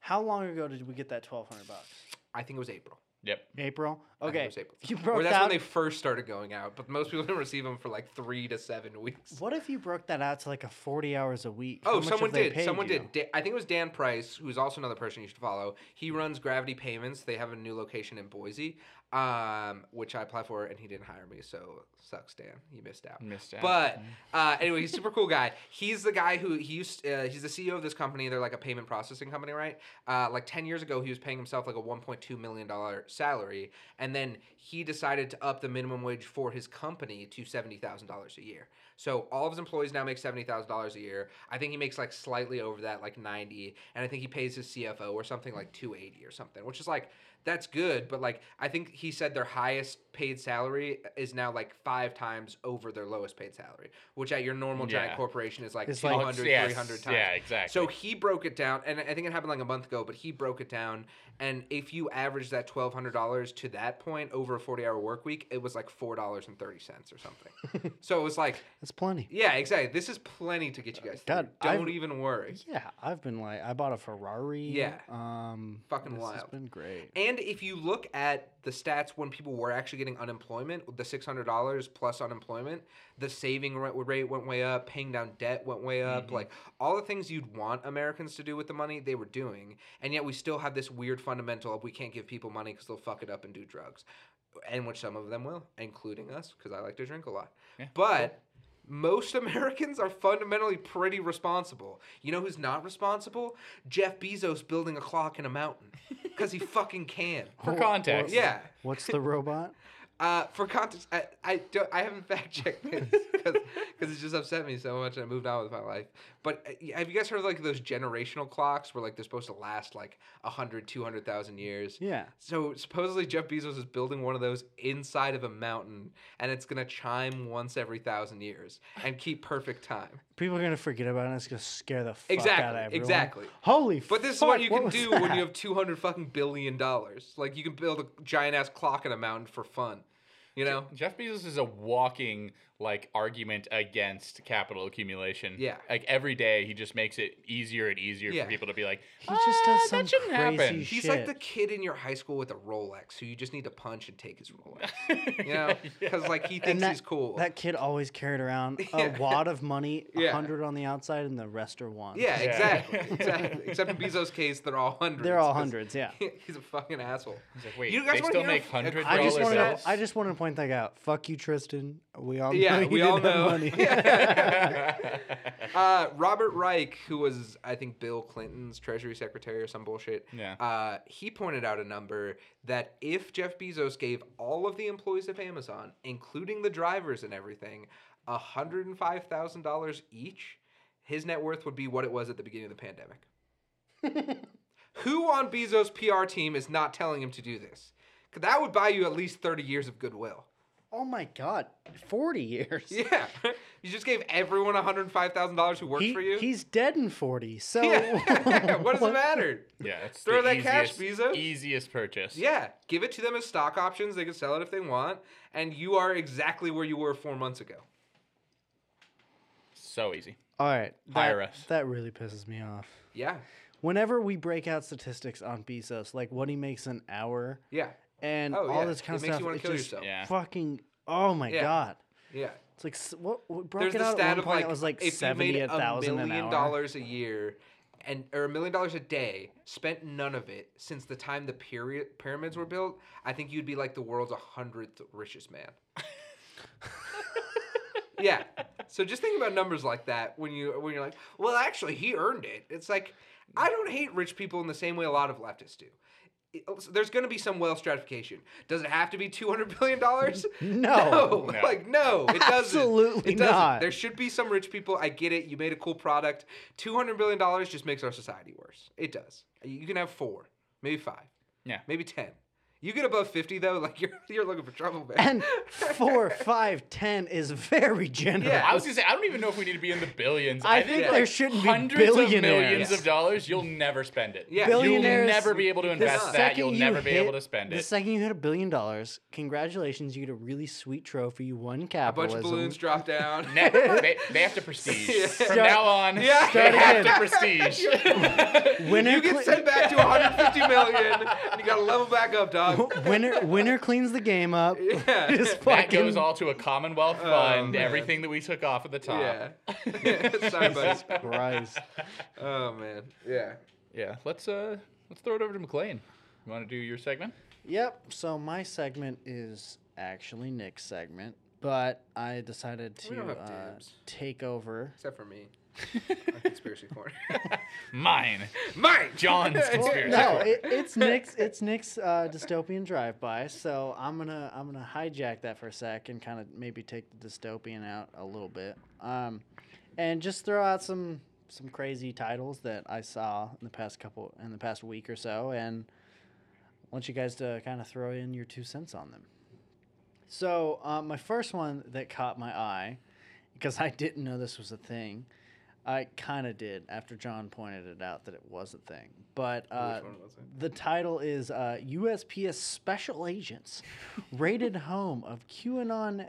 How long ago did we get that twelve hundred bucks? I think it was April. Yep. April. I think Okay. it was April. You or broke that's that. when they first started going out, but most people *laughs* didn't receive them for like three to seven weeks. What if you broke that out to like a forty hours a week? Oh, someone did. Someone you? did. I think it was Dan Price, who's also another person you should follow. He runs Gravity Payments. They have a new location in Boise, um, which I applied for, and he didn't hire me. So sucks, Dan. You missed out. Missed out. But uh, anyway, he's a super cool guy. He's the guy who he used. Uh, he's the CEO of this company. They're like a payment processing company, right? Uh, like ten years ago, he was paying himself like a one point two million dollar salary, and then he decided to up the minimum wage for his company to seventy thousand dollars a year. So all of his employees now make seventy thousand dollars a year. I think he makes like slightly over that, like ninety, and I think he pays his CFO or something like two eighty or something, which is like that's good. But like I think he said their highest paid salary is now like five times over their lowest paid salary, which at your normal giant Yeah. corporation is like It's 200, like- Yes, 300 times. yeah, exactly. So he broke it down, and I think it happened like a month ago, but he broke it down. And if you average that twelve hundred dollars to that point over a forty hour work week, it was like four dollars and thirty cents or something. *laughs* so it was like, That's plenty. yeah, exactly. This is plenty to get you guys. God, don't I've- even worry. Yeah, I've been like, I bought a Ferrari. Yeah. Um, Fucking this has wild. been great. And if you look at the stats when people were actually getting unemployment, the six hundred dollars plus unemployment, the saving rate went way up, paying down debt went way up. Mm-hmm. Like all the things you'd want Americans to do with the money, they were doing, and yet we still have this weird fundamental of we can't give people money because they'll fuck it up and do drugs, and which some of them will, including us, because I like to drink a lot. But most *laughs* Americans are fundamentally pretty responsible. You know who's not responsible? Jeff Bezos building a clock in a mountain because he *laughs* fucking can. For context. Yeah. What's the robot? *laughs* Uh, for context, I, I don't I haven't *laughs* fact checked this because it just upset me so much and I moved on with my life. But uh, have you guys heard of like those generational clocks where like they're supposed to last like 100, 200,000 years? Yeah. So supposedly Jeff Bezos is building one of those inside of a mountain and it's gonna chime once every thousand years and keep perfect time. People are gonna forget about it. and It's gonna scare the fuck Exactly, out of everyone. exactly. Holy. Fuck. But this fuck, is what you can was do *laughs* when you have 200 fucking billion dollars. Like you can build a giant ass clock in a mountain for fun. You know? Jeff Bezos is a walking like argument against capital accumulation. Yeah. Like every day he just makes it easier and easier Yeah. for people to be like, He just does "Ah, some that shouldn't crazy happen. shit. He's like the kid in your high school with a Rolex who you just need to punch and take his Rolex. *laughs* You know? Because like he thinks that, he's cool. That kid always carried around *laughs* a Yeah. wad of money, a Yeah. hundred on the outside, and the rest are ones. yeah, Yeah. exactly. *laughs* exactly. Except in Bezos' case, they're all hundreds. They're all 'cause hundreds, yeah. He's a fucking asshole. He's like, wait, You guys they wanna still hear make a hundred I just dollar want to. bills. I just want to point that out. Fuck you, Tristan. We all Yeah, we all know. money. *laughs* *laughs* Uh, Robert Reich, who was I think Bill Clinton's Treasury Secretary or some bullshit. Yeah. Uh, he pointed out a number that if Jeff Bezos gave all of the employees of Amazon, including the drivers and everything, hundred and five thousand dollars each, his net worth would be what it was at the beginning of the pandemic. *laughs* who on Bezos' PR team is not telling him to do this? 'Cause that would buy you at least thirty years of goodwill. Oh my god, forty years. *laughs* Yeah, you just gave everyone one hundred five thousand dollars who works He- for you. He's dead in forty. So Yeah. *laughs* *laughs* what does it matter? yeah, it's Throw the that cash, easiest, Bezos. easiest purchase. Yeah, give it to them as stock options. They can sell it if they want, and you are exactly where you were four months ago. So easy. All right, that, Hire us. That really pisses me off. Yeah, Whenever we break out statistics on Bezos, like what he makes an hour yeah, and Oh, all yeah. this kind It of makes stuff, you wanna it kill just yourself. Yeah. fucking. Oh my Yeah. god. yeah. It's like s- what, what broke There's it the out stat at one point. like it was like if seventy made a a thousand an hour. dollars a year, and or a million dollars a day, spent none of it since the time the period pyramids were built. I think you'd be like the world's hundredth richest man. *laughs* yeah. So just think about numbers like that when you when you're like, well, actually, he earned it. It's like I don't hate rich people in the same way a lot of leftists do. It- oh, There's going to be some wealth stratification. Does it have to be two hundred billion dollars? *laughs* No. No. *laughs* like no, it doesn't. Absolutely it doesn't. not. There should be some rich people. I get it. You made a cool product. Two hundred billion dollars just makes our society worse. It does. You can have four, maybe five, Yeah. maybe ten. You get above fifty though, *laughs* like you're you're looking for trouble, man. And four, *laughs* five, ten is very generous. Yeah. I was gonna say I don't even know if we need to be in the billions. I think, think like, there shouldn't be hundreds of millions of dollars. You'll never spend it. Yeah. you'll Billionaires- never be able to invest that. second You'll you never be able to spend it. The second you hit a billion dollars, congratulations, you get a really sweet trophy. You won a bunch of balloons drop down. *laughs* Ne- they, they have to prestige. Yeah. From Start- now on, Yeah. they Start have to prestige. Winner, you get cle- sent back to 150 million, and you gotta level back up, dog. *laughs* winner, winner cleans the game up. Yeah. *laughs* Just that goes all to a Commonwealth fund. man. everything that we took off at the top. Yeah. *laughs* Sorry, buddy. Christ. Oh man. Yeah. Yeah. Let's uh let's throw it over to Maklain. You want to do your segment? Yep. So my segment is actually Nick's segment, but I decided We to don't have uh, dibs. take over. Except for me. On conspiracy corner. *laughs* Mine. Mine. John's *laughs* conspiracy. No, corner. it, it's Nick's. It's Nick's uh, dystopian drive-by. So I'm gonna I'm gonna hijack that for a sec and kind of maybe take the dystopian out a little bit, um, and just throw out some some crazy titles that I saw in the past couple in the past week or so, and want you guys to kind of throw in your two cents on them. So uh, my first one that caught my eye, because I didn't know this was a thing. I kind of did after John pointed it out that it was a thing. But uh, one was it? the title is uh, USPS Special Agents raided *laughs* home of QAnon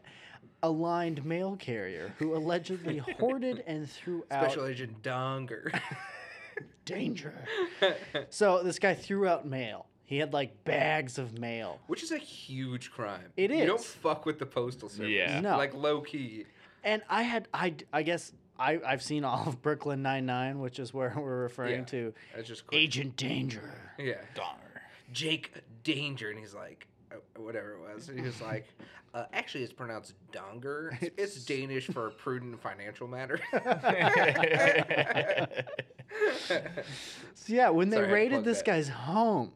aligned mail carrier who allegedly hoarded and threw *laughs* Out. Special Agent Donger. *laughs* danger. so this guy threw out mail. He had like bags of mail. Which is a huge crime. It You don't fuck with the postal service. Yeah. No. Like low key. And I had I I guess I I've seen all of Brooklyn Nine Nine, which is where *laughs* we're referring Yeah. to That's just quick. Agent Danger. Yeah. Donner. Jake Danger, and he's like, uh, whatever it was. And he was like, *laughs* uh, actually, it's pronounced Donger. *laughs* It's, it's Danish for prudent financial matter. So yeah, when they Sorry, I had to raided this that. guy's home,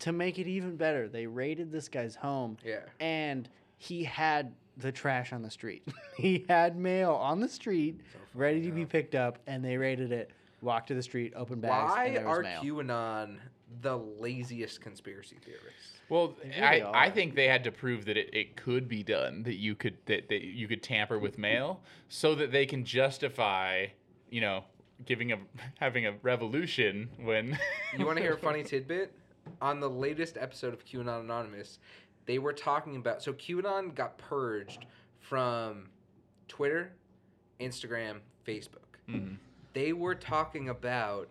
to make it even better, they raided this guy's home. Yeah. And he had the trash on the street. he had mail on the street, ready to be picked up, and they raided it. Walked to the street, opened bags, Why and there was are mail. QAnon the laziest conspiracy theorists? Well, They I, really I think they had to prove that it, it could be done, that you could that, that you could tamper with mail, so that they can justify, you know, giving a *laughs* having a revolution when. You want to hear a funny *laughs* tidbit? On the latest episode of QAnon Anonymous, they were talking about so QAnon got purged from Twitter, Instagram, Facebook. Mhm. They were talking about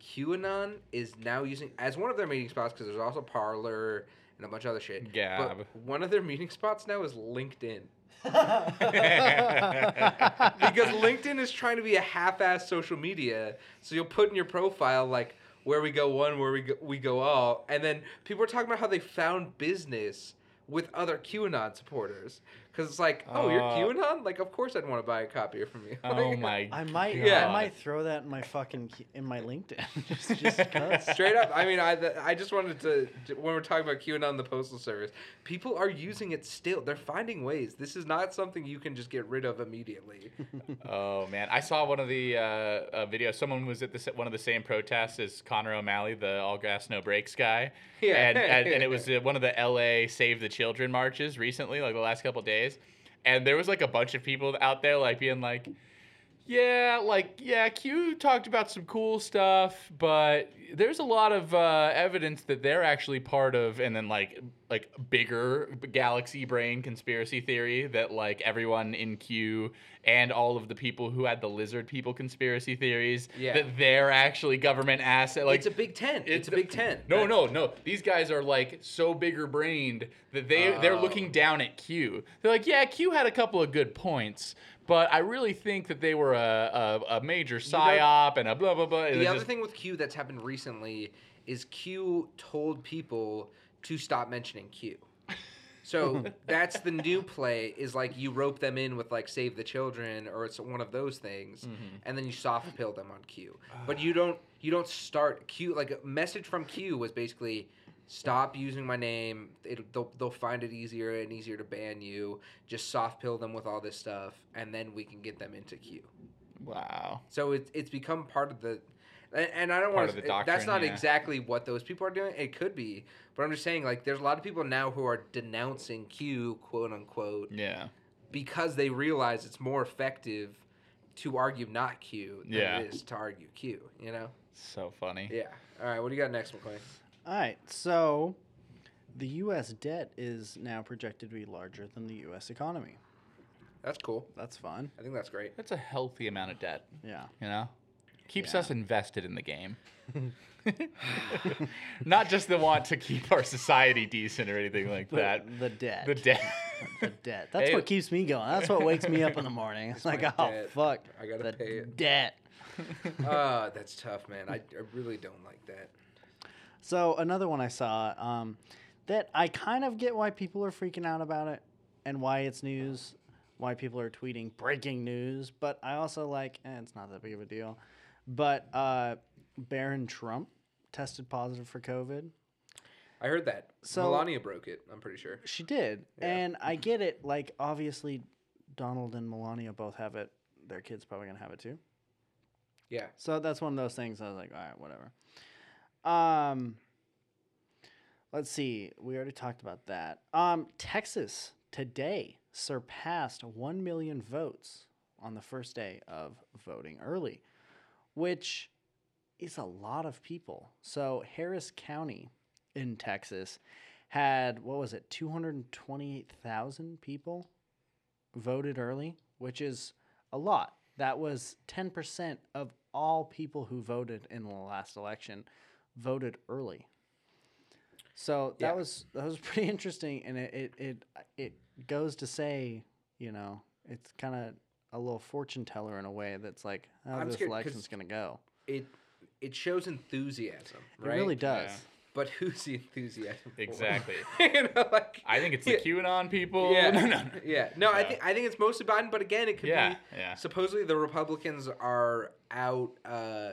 QAnon is now using as one of their meeting spots because there's also Parler and a bunch of other shit. Gab. But one of their meeting spots now is LinkedIn. because *laughs* because LinkedIn is trying to be a half-ass social media. So you'll put in your profile like where we go one, where we go, we go all, and then people are talking about how they found business with other QAnon supporters. Because it's like, oh, you're Uh, QAnon? Like, of course I'd want to buy a copy from you. *laughs* oh Like, my, I might, Yeah. I might throw that in my fucking key- in my LinkedIn, *laughs* just, just. *laughs* Straight up, I mean, I I just wanted to when we're talking about QAnon, and the postal service, people are using it still. They're finding ways. This is not something you can just get rid of immediately. Oh man, I saw one of the uh, uh, videos. Someone was at the, sa- one of the same protests as Connor O'Malley, the all gas no brakes guy. Yeah. and, and, and it was uh, one of the L.A. Save the Children marches recently, like the last couple days. And there was like a bunch of people out there, like being like, "Yeah, like yeah, Q talked about some cool stuff, but there's a lot of uh, evidence that they're actually part of." And then like like bigger galaxy brain conspiracy theory that like everyone in Q and all of the people who had the lizard people conspiracy theories Yeah. that they're actually government asset. Like it's a big tent. It's, a big tent. no, no, no. These guys are like so bigger brained that they they're Oh. looking down at Q. They're like, yeah, Q had a couple of good points, but I really think that they were a a, a major psyop and a blah blah blah. The other just- thing with Q that's happened recently is Q told people to stop mentioning Q. So *laughs* that's the new play is like you rope them in with like Save the Children or it's one of those things, mm-hmm. and then you soft pill them on Q. But ah. you don't you don't start Q like a message from Q was basically stop using my name. It, they'll they'll find it easier and easier to ban you. Just soft pill them with all this stuff, and then we can get them into Q. wow. So it's it's become part of the, and, and I don't want to. That's not yeah. exactly what those people are doing. It could be, but I'm just saying like there's a lot of people now who are denouncing Q, quote unquote, Yeah. because they realize it's more effective to argue not Q than Yeah. it is to argue Q. You know? So funny. Yeah. All right. What do you got next, Maklain? All right, so the U.S. debt is now projected to be larger than the U.S. economy. That's cool. That's fun. I think that's great. That's a healthy amount of debt. Yeah. You know, keeps Yeah. us invested in the game. *laughs* *laughs* Not just the want to keep our society decent or anything like that. The debt. The debt. *laughs* the debt. That's Hey. what keeps me going. That's what wakes me up in the morning. It's like, my oh debt. fuck, I gotta the pay it." debt. Ah, that's tough, man. I, I really don't like that. So another one I saw um, that I kind of get why people are freaking out about it and why it's news, why people are tweeting breaking news, but I also like eh, it's not that big of a deal. But uh, Barron Trump tested positive for COVID. I heard that. So- Melania broke it. I'm pretty sure. She did, Yeah. and I get it. Like obviously, Donald and Melania both have it. Their kids probably gonna have it too. Yeah. So that's one of those things. I was like, all right, whatever. Um, let's see. We already talked about that. Um, Texas today surpassed one million votes on the first day of voting early, which is a lot of people. So Harris County in Texas had what was it, two hundred twenty-eight thousand people voted early, which is a lot. That was 10% of all people who voted in the last election voted early. So that Yeah. was that was *laughs* pretty interesting and it it it, it goes to say, you know, it's kind of a little fortune teller in a way that's like how I'm this scared 'cause- election's going to go. It it shows enthusiasm, It really does. Yeah. But who's the enthusiasm? for? Exactly. *laughs* you know, like I think it's the yeah, QAnon people. Yeah, *laughs* No, no. yeah. No, I think I think it's mostly Biden, but again, it could Yeah, be. yeah. Supposedly, the Republicans are out. Uh,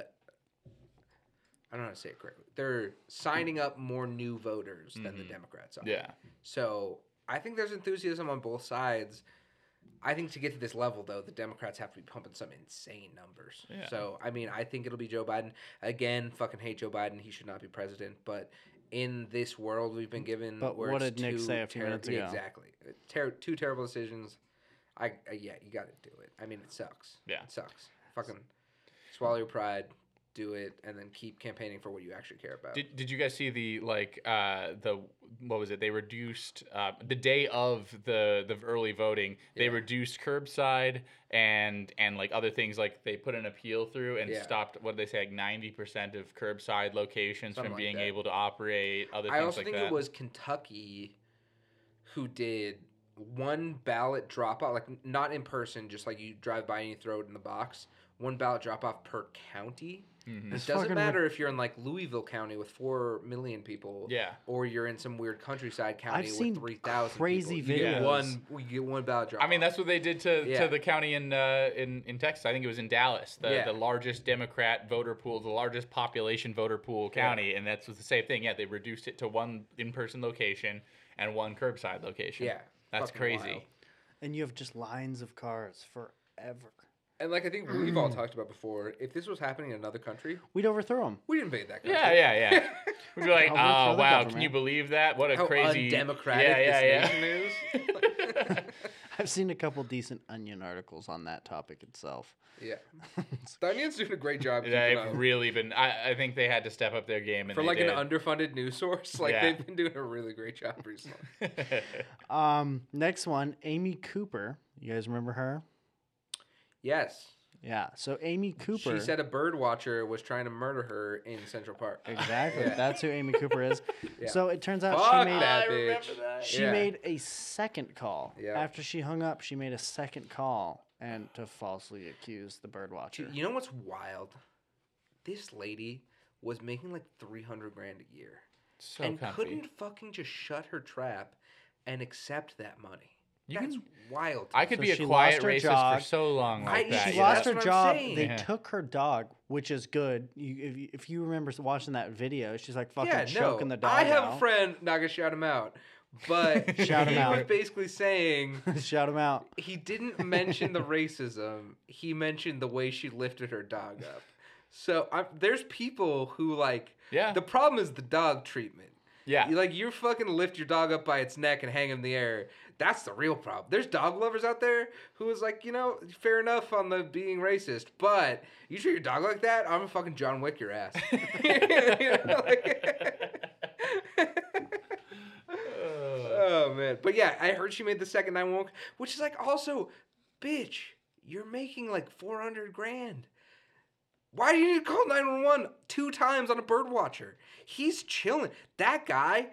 I don't know how to say it correctly. They're signing up more new voters than the Democrats are. Mm-hmm. Yeah. So I think there's enthusiasm on both sides. I think to get to this level, though, the Democrats have to be pumping some insane numbers. Yeah. So, I mean, I think it'll be Joe Biden. Again, fucking hate Joe Biden. He should not be president. But in this world we've been given, But what did Nick say a few terri- minutes ago? Exactly. Ter- two terrible decisions. I, I yeah, you got to do it. I mean, it sucks. Yeah. it sucks. Fucking swallow your pride, do it, and then keep campaigning for what you actually care about. Did, did you guys see the like uh the what was it? They reduced uh, the day of the the early voting. They Yeah. reduced curbside and and like other things like they put an appeal through and Yeah. stopped what did they say like ninety percent of curbside locations Something from being that. able to operate. Other I things also like think that. it was Kentucky who did one ballot drop off, like not in person, just like you drive by and you throw it in the box. One ballot drop off per county. Mhm. It doesn't fucking matter if you're in like Louisville County with four million people, Yeah. or you're in some weird countryside county seen with three thousand. crazy people. You get videos. one. We get one ballot drop. I mean, that's what they did to, Yeah. to the county in, uh, in in Texas. I think it was in Dallas, the, Yeah. the largest Democrat voter pool, the largest population voter pool county, and that's the same thing. Yeah, they reduced it to one in person location and one curbside location. Yeah, that's fucking crazy. wild. And you have just lines of cars forever. And like I think we've all talked about before, if this was happening in another country, We'd overthrow them. we'd invade that country. Yeah, yeah, yeah. *laughs* We'd be like, I'll vote for oh the wow, can government." you believe that? What a How crazy undemocratic yeah, yeah, this yeah. nation is. *laughs* *laughs* I've seen a couple decent Onion articles on that topic itself. yeah, the Onion's doing a great job. Yeah, keeping They've up. really been. I, I think they had to step up their game and for they like did. an underfunded news source. Like Yeah. they've been doing a really great job recently. Um, next one, Amy Cooper. You guys remember her? Yes, Yeah. So Amy Cooper. she said a bird watcher was trying to murder her in Central Park. exactly. Yeah. That's who Amy Cooper is. *laughs* Yeah. So it turns out Fuck she made that I remember bitch. that. she Yeah. made a second call. Yeah. After she hung up, she made a second call and to falsely accuse the bird watcher. You know what's wild? This lady was making like three hundred grand a year so and comfy. couldn't fucking just shut her trap and accept that money. You That's can- wild. I could So be a she quiet lost her racist job. for so long like I- that. she Yeah, you lost that's her what I'm job. saying. They Yeah. took her dog, which is good. You, if, you, if you remember watching that video, she's like fucking yeah, no. choking the dog I have out. a friend. Not gonna shout him out, but *laughs* Shout him he was out. basically saying *laughs* Shout him out. he didn't mention the racism. He mentioned the way she lifted her dog up. So i there's people who like. Yeah. The problem is the dog treatment. Yeah. You, like you fucking lift your dog up by its neck and hang him in the air. That's the real problem. There's dog lovers out there who is like, you know, fair enough on the being racist, but you treat your dog like that, I'm gonna fucking John Wick your ass. You know, like- oh man, but yeah, I heard she made the second nine 911, which is like also, bitch, you're making like 400 grand. Why do you need to call 911 two times on a bird watcher? He's chilling. That guy,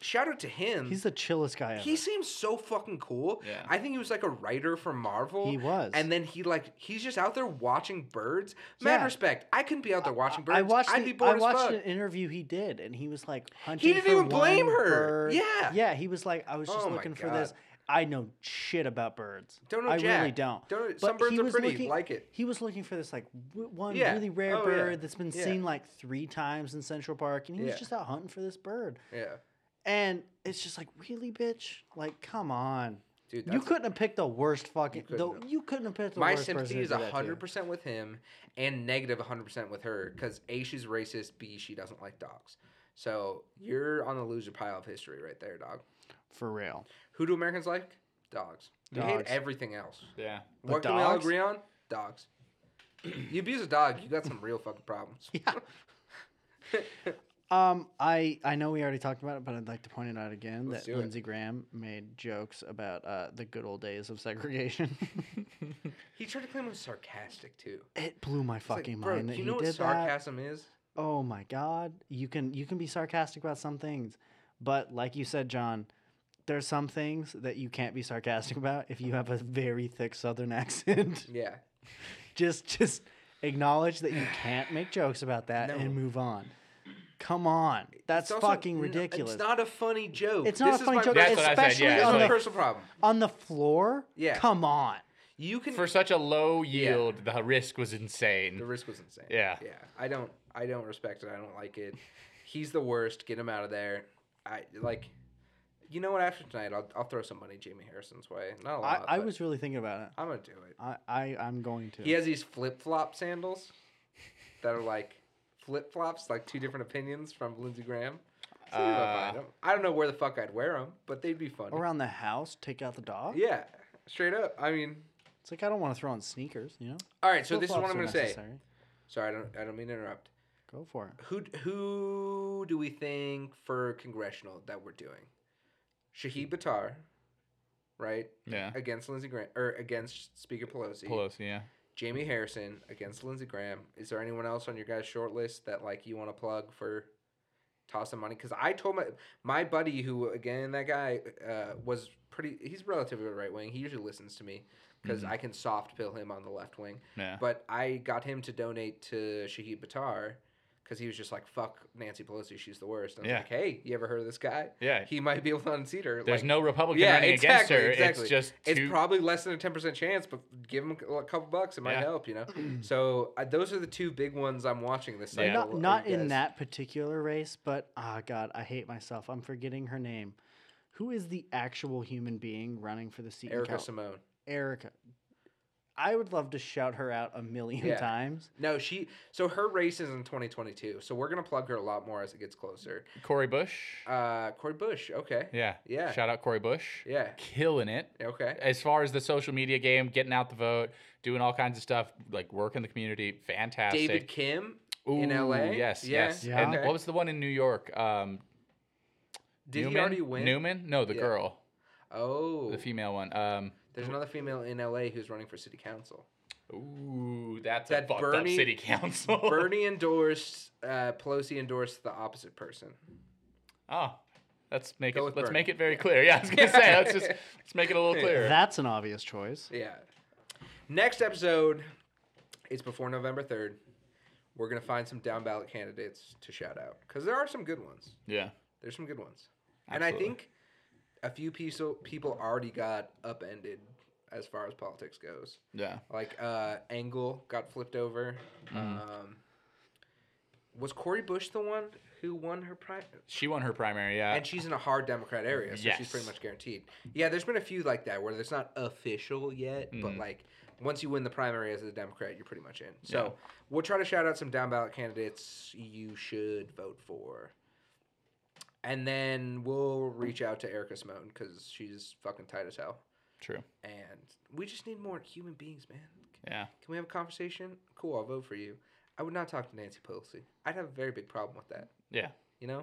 shout out to him. He's the chillest guy ever. he seems so fucking cool. Yeah. I think he was like a writer for Marvel. He was. And then he like he's just out there watching birds. Mad Yeah. respect. I couldn't be out there watching birds. I watched. I'd the- be bored I as watched fuck. an interview he did, and he was like hunting. He didn't for even blame one her. bird. Yeah. yeah. He was like, I was just Oh looking for this. I know shit about birds. Don't know I really don't. Don't know- But some birds are pretty, Looking, like it. He was looking for this like w- one Yeah. really rare Oh, yeah. bird that's been Yeah. seen like three times in Central Park, and he Yeah. was just out hunting for this bird. Yeah. And it's just like, really, bitch? Like, come on. Dude, You couldn't have picked the worst fucking. couldn't though you couldn't have picked the My worst sympathy is hundred percent with him, and negative hundred percent with her because a she's racist, b she doesn't like dogs. So you're on the loser pile of history right there, dog. For real. Who do Americans like? Dogs. They hate Dogs. everything else. Yeah. But what can we all dogs? agree on? Dogs. you abuse a dog, you got some real fucking problems. *laughs* Yeah. *laughs* Um, I I know we already talked about it, but I'd like to point it out again Let's that do it. Lindsey Graham made jokes about uh, the good old days of segregation. *laughs* He tried to claim it was sarcastic too. it blew my It's like, fucking bro, mind do that you he know what did that. sarcasm is? Oh my god, you can you can be sarcastic about some things, but like you said, John, there's some things that you can't be sarcastic about if you have a very thick Southern *laughs* accent. Yeah. just just acknowledge that you can't make jokes about that No. and move on. Come on, that's also fucking n- ridiculous. It's not a funny joke. It's not This a funny joke, That's personal- what I said, especially yeah, This it's is on like- the personal problem. on the floor. Yeah. come on. You can For such a low yield, the risk was insane. The risk was insane. Yeah. Yeah. I don't I don't respect it. I don't like it. He's the worst. Get him out of there. I like You know what? After tonight, I'll, I'll throw some money Jamie Harrison's way. Not a lot. I but was really thinking about it. I'm gonna do it. I, I I'm going to. He has these flip flop sandals that are like flip flops, like two different opinions from Lindsey Graham. So Uh. I don't know where the fuck I'd wear them, but they'd be fun. around the house. Take out the dog. Yeah, straight up. I mean, It's like I don't want to throw on sneakers. You know. all right. So this is what Flip-flops I'm are gonna say. necessary. Sorry, I don't. I don't mean to interrupt. Go for it. Who who do we think for congressional that we're doing? Shahid Buttar, right? Yeah. Against Lindsey Graham or against Speaker Pelosi. Pelosi, yeah. Jamie Harrison against Lindsey Graham. Is there anyone else on your guys' short list that like you want to plug for tossing money? Because I told my my buddy who again that guy uh, was pretty. He's relatively right wing. He usually listens to me because I can soft pill him on the left wing. Yeah. But I got him to donate to Shahid Buttar because he was just like, "Fuck Nancy Pelosi, she's the worst." And I was Yeah. like, "Hey, you ever heard of this guy? Yeah. he might be able to unseat her." There's like, no Republican yeah, running exactly, against her. exactly. It's just it's two- probably less than a ten percent chance, but give him a couple bucks, it might Yeah. help, you know. *clears throat* so uh, those are the two big ones I'm watching this Yeah. cycle. Not not in that particular race, but ah god, I hate myself. I'm forgetting her name. Who is the actual human being running for the seat? Erica Cal- Simone. Erica. I would love to shout her out a million Yeah. times. No, she. So her race is in 2022. So we're gonna plug her a lot more as it gets closer. Cori Bush. Uh, Cori Bush. Okay. yeah. yeah. Shout out Cori Bush. Yeah. Killing it. Okay. As far as the social media game, getting out the vote, doing all kinds of stuff, like work in the community, fantastic. David Kim Ooh, in LA. Yes, Yeah, yes. Yeah. And okay. what was the one in New York? Um, Did Newman? he already win? Newman? No, the Yeah. girl, Oh. the female one. Um, There's another female in LA who's running for city council. ooh, that's That a fucked Bernie- up city *laughs* council. Bernie endorsed. Uh, Pelosi endorsed the opposite person. Oh, let's make Go it. Let's Bernie. make it very clear. Yeah, I was gonna *laughs* say. Let's just let's make it a little Yeah. clearer. *laughs* That's an obvious choice. Yeah. Next episode, it's before November 3rd. We're going to find some down ballot candidates to shout out because there are some good ones. yeah. There's some good ones. Absolutely. And I think a few people people already got upended as far as politics goes. Yeah. Like uh Engel got flipped over. Mm-hmm. Um was Cori Bush the one who won her primary? She won her primary. Yeah. And she's in a hard Democrat area, so she's pretty much guaranteed. Yeah, there's been a few like that where it's not official yet, but Mhm. like once you win the primary as a Democrat, you're pretty much in. So Yeah. we'll try to shout out some down ballot candidates you should vote for. And then we'll reach out to Erica Simone because she's fucking tight as hell. True. And we just need more human beings, man. Yeah. Can we have a conversation? Cool, I'll vote for you. I would not talk to Nancy Pelosi. I'd have a very big problem with that. Yeah. You know?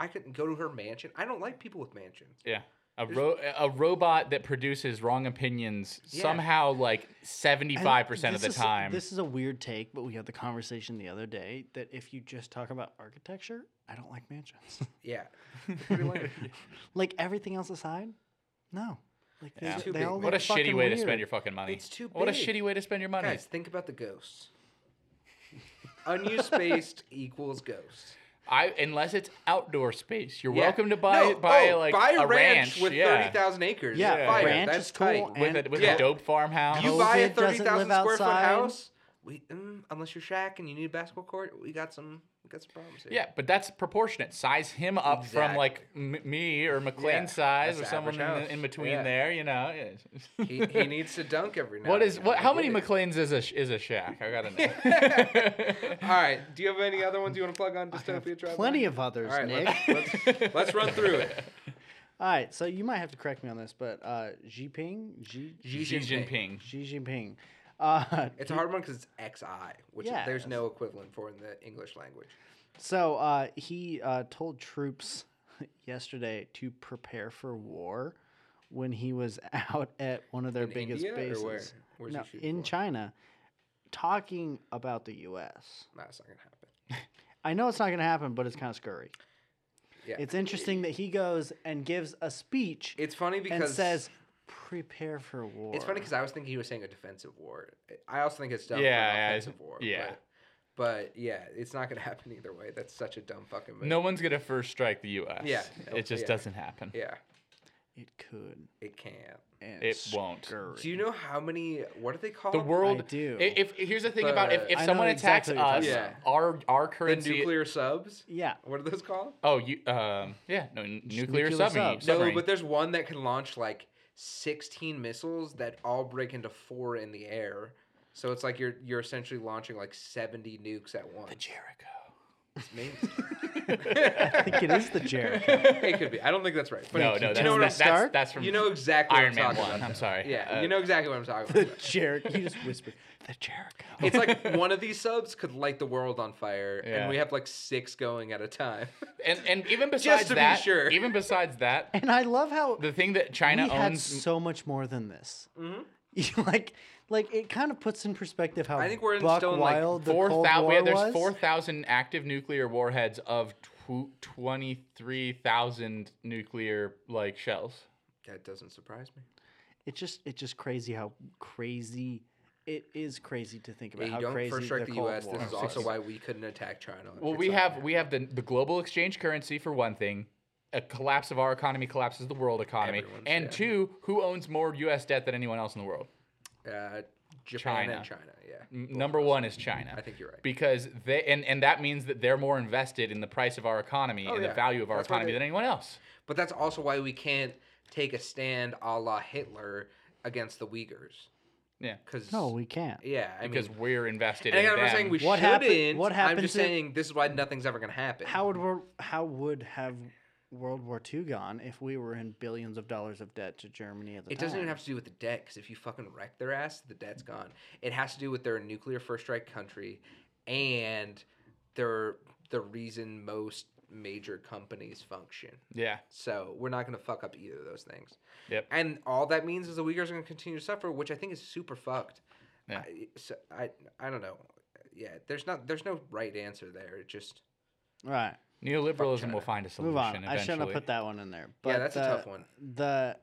I couldn't go to her mansion. I don't like people with mansions. Yeah. A, ro- a robot that produces wrong opinions Yeah. somehow like 75% of the is- time. This is a weird take, but we had the conversation the other day that if you just talk about architecture, I don't like mansions. *laughs* Yeah. They're pretty lame. *laughs* like everything else aside, no. Like they, Yeah. ju- too they big, all what a shitty fucking way to spend your fucking money. It's too big. What a shitty way to spend your money. Guys, think about the ghosts. Unused space *laughs* equals ghosts. I unless it's outdoor space, you're Yeah. welcome to buy No, buy oh, like buy a, a ranch, with yeah. thirty thousand acres. Yeah, fire. ranch That's is cool, tight. with a, with Yeah. a dope farmhouse. You buy a thirty thousand thirty doesn't thousand live square foot house. We, mm, unless you're Shaq and you need a basketball court, we got some. We got some problems here. Yeah, but that's proportionate. Size him up from like m- me or Maklain Yeah, size or someone in, in between Yeah. there. You know. Yeah. he, he needs to dunk every now. what and is then. what? How many. Maklains is a is a shack? I gotta know. *laughs* All right. Do you have any other ones you want to plug on Dystopia Drive? Plenty of others, All right, Nick. let's, let's, let's run through it. *laughs* All right, so you might have to correct me on this, but uh, Xi Jinping, Xi, Xi Xi Jinping. Jinping. Xi Jinping, uh, It's a hard one because it's XI, which Yeah, there's no equivalent for in the English language. So uh, he uh, told troops *laughs* yesterday to prepare for war when he was *laughs* out at one of their In biggest India bases. where? Where's no, in for? China, talking about the U.S. That's not gonna happen. *laughs* I know it's not going to happen, but it's kind of scurry. Yeah. It's interesting that he goes and gives a speech It's funny because and says, "Prepare for war." it's funny because I was thinking he was saying a defensive war. I also think it's dumb Yeah, for an yeah, it's- offensive war. yeah. But, but yeah, it's not gonna *laughs* happen either way. That's such a dumb fucking move. No one's gonna first strike the U.S. Yeah. It just Yeah. doesn't happen. Yeah. it could. It can't. And It it's won't. Do you know how many? What do they called? The world. do. i- If, here's the thing about if, if I someone attacks exactly what you're us, talking about. our our the currency. nuclear subs. Yeah. What are those called? Oh, you um yeah no nuclear, nuclear submarine. subs. No, but there's one that can launch like 16 missiles that all break into four in the air. So it's like you're you're essentially launching like 70 nukes at once. Jericho. Maybe. *laughs* I think it is the Jericho. it could be. I don't think that's right. But No, you no, know that's, what I'm- that's, that's, start? that's from you know exactly Iron what I'm Man talking one. about. I'm sorry. Yeah, Uh, you know exactly what I'm talking the about. Jericho. You just whispered the Jericho. *laughs* It's like one of these subs could light the world on fire, Yeah. and we have like six going at a time. And and even *laughs* besides to be that, sure. even besides that, And I love how the thing that China we had owns. so much more than this. Mhm. like, like it kind of puts in perspective how I think we're in- buck still in, like, wild the Four Cold thou- War we have, there's four thousand active nuclear warheads of tw- twenty three thousand nuclear like shells. That doesn't surprise me. It's just it's just crazy how crazy it is crazy to think about you how don't crazy first strike the the, U.S. War This is was. also why we couldn't attack China. Well, we have fair. we have the the global exchange currency for one thing. A collapse of our economy collapses the world economy. Everyone's, and yeah. two, who owns more U.S. debt than anyone else in the world? Uh, Japan China. and China. Yeah, N- Number one is China. I think you're right. because they and, and that means that they're more invested in the price of our economy Oh, and yeah. the value of our That's economy than anyone else. But that's also why we can't take a stand a la Hitler against the Uyghurs. Yeah. Because No, we can't. yeah, I Because mean, we're invested and in I'm not them. saying we What shouldn't. happen- what I'm just if- saying this is why nothing's ever gonna happen. How would wor- how would have World War II gone if we were in billions of dollars of debt to Germany at the It time? doesn't even have to do with the debt, because if you fucking wreck their ass, the debt's gone. It has to do with they're a nuclear first strike country, and they're the reason most major companies function. yeah. So we're not gonna fuck up either of those things. Yep. And all that means is the Uyghurs are gonna continue to suffer, which I think is super fucked. Yeah. I, so I I don't know. Yeah, there's not there's no right answer there. It just Right. Neoliberalism will find a solution Move on. eventually. I shouldn't have put that one in there. But Yeah, that's a tough one. The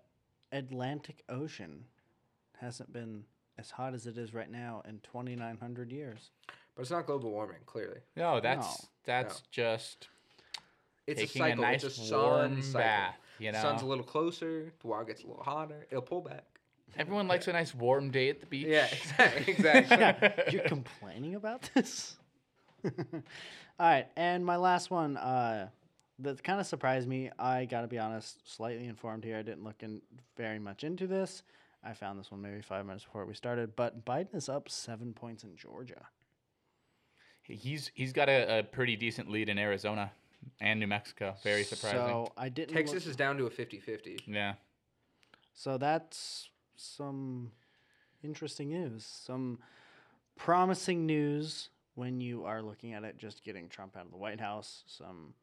Atlantic Ocean hasn't been as hot as it is right now in 2,900 years. but it's not global warming, clearly. No, that's No. that's just It's taking a cycle. nice it's a sun warm cycle. bath. You know, Sun's a little closer, the water gets a little hotter, it'll pull back. everyone likes a nice warm day at the beach. Yeah, *laughs* exactly. *laughs* exactly. *laughs* You're complaining about this? All right, and my last one uh, that kind of surprised me. I got to be honest, slightly informed here. I didn't look in very much into this. I found this one maybe five minutes before we started, but Biden is up seven points in Georgia. He's he's got a, a pretty decent lead in Arizona and New Mexico. Very surprising. So I didn't. Texas look- is down to a 50-50. yeah. So that's some interesting news. Some promising news when you are looking at it just getting Trump out of the White House. Some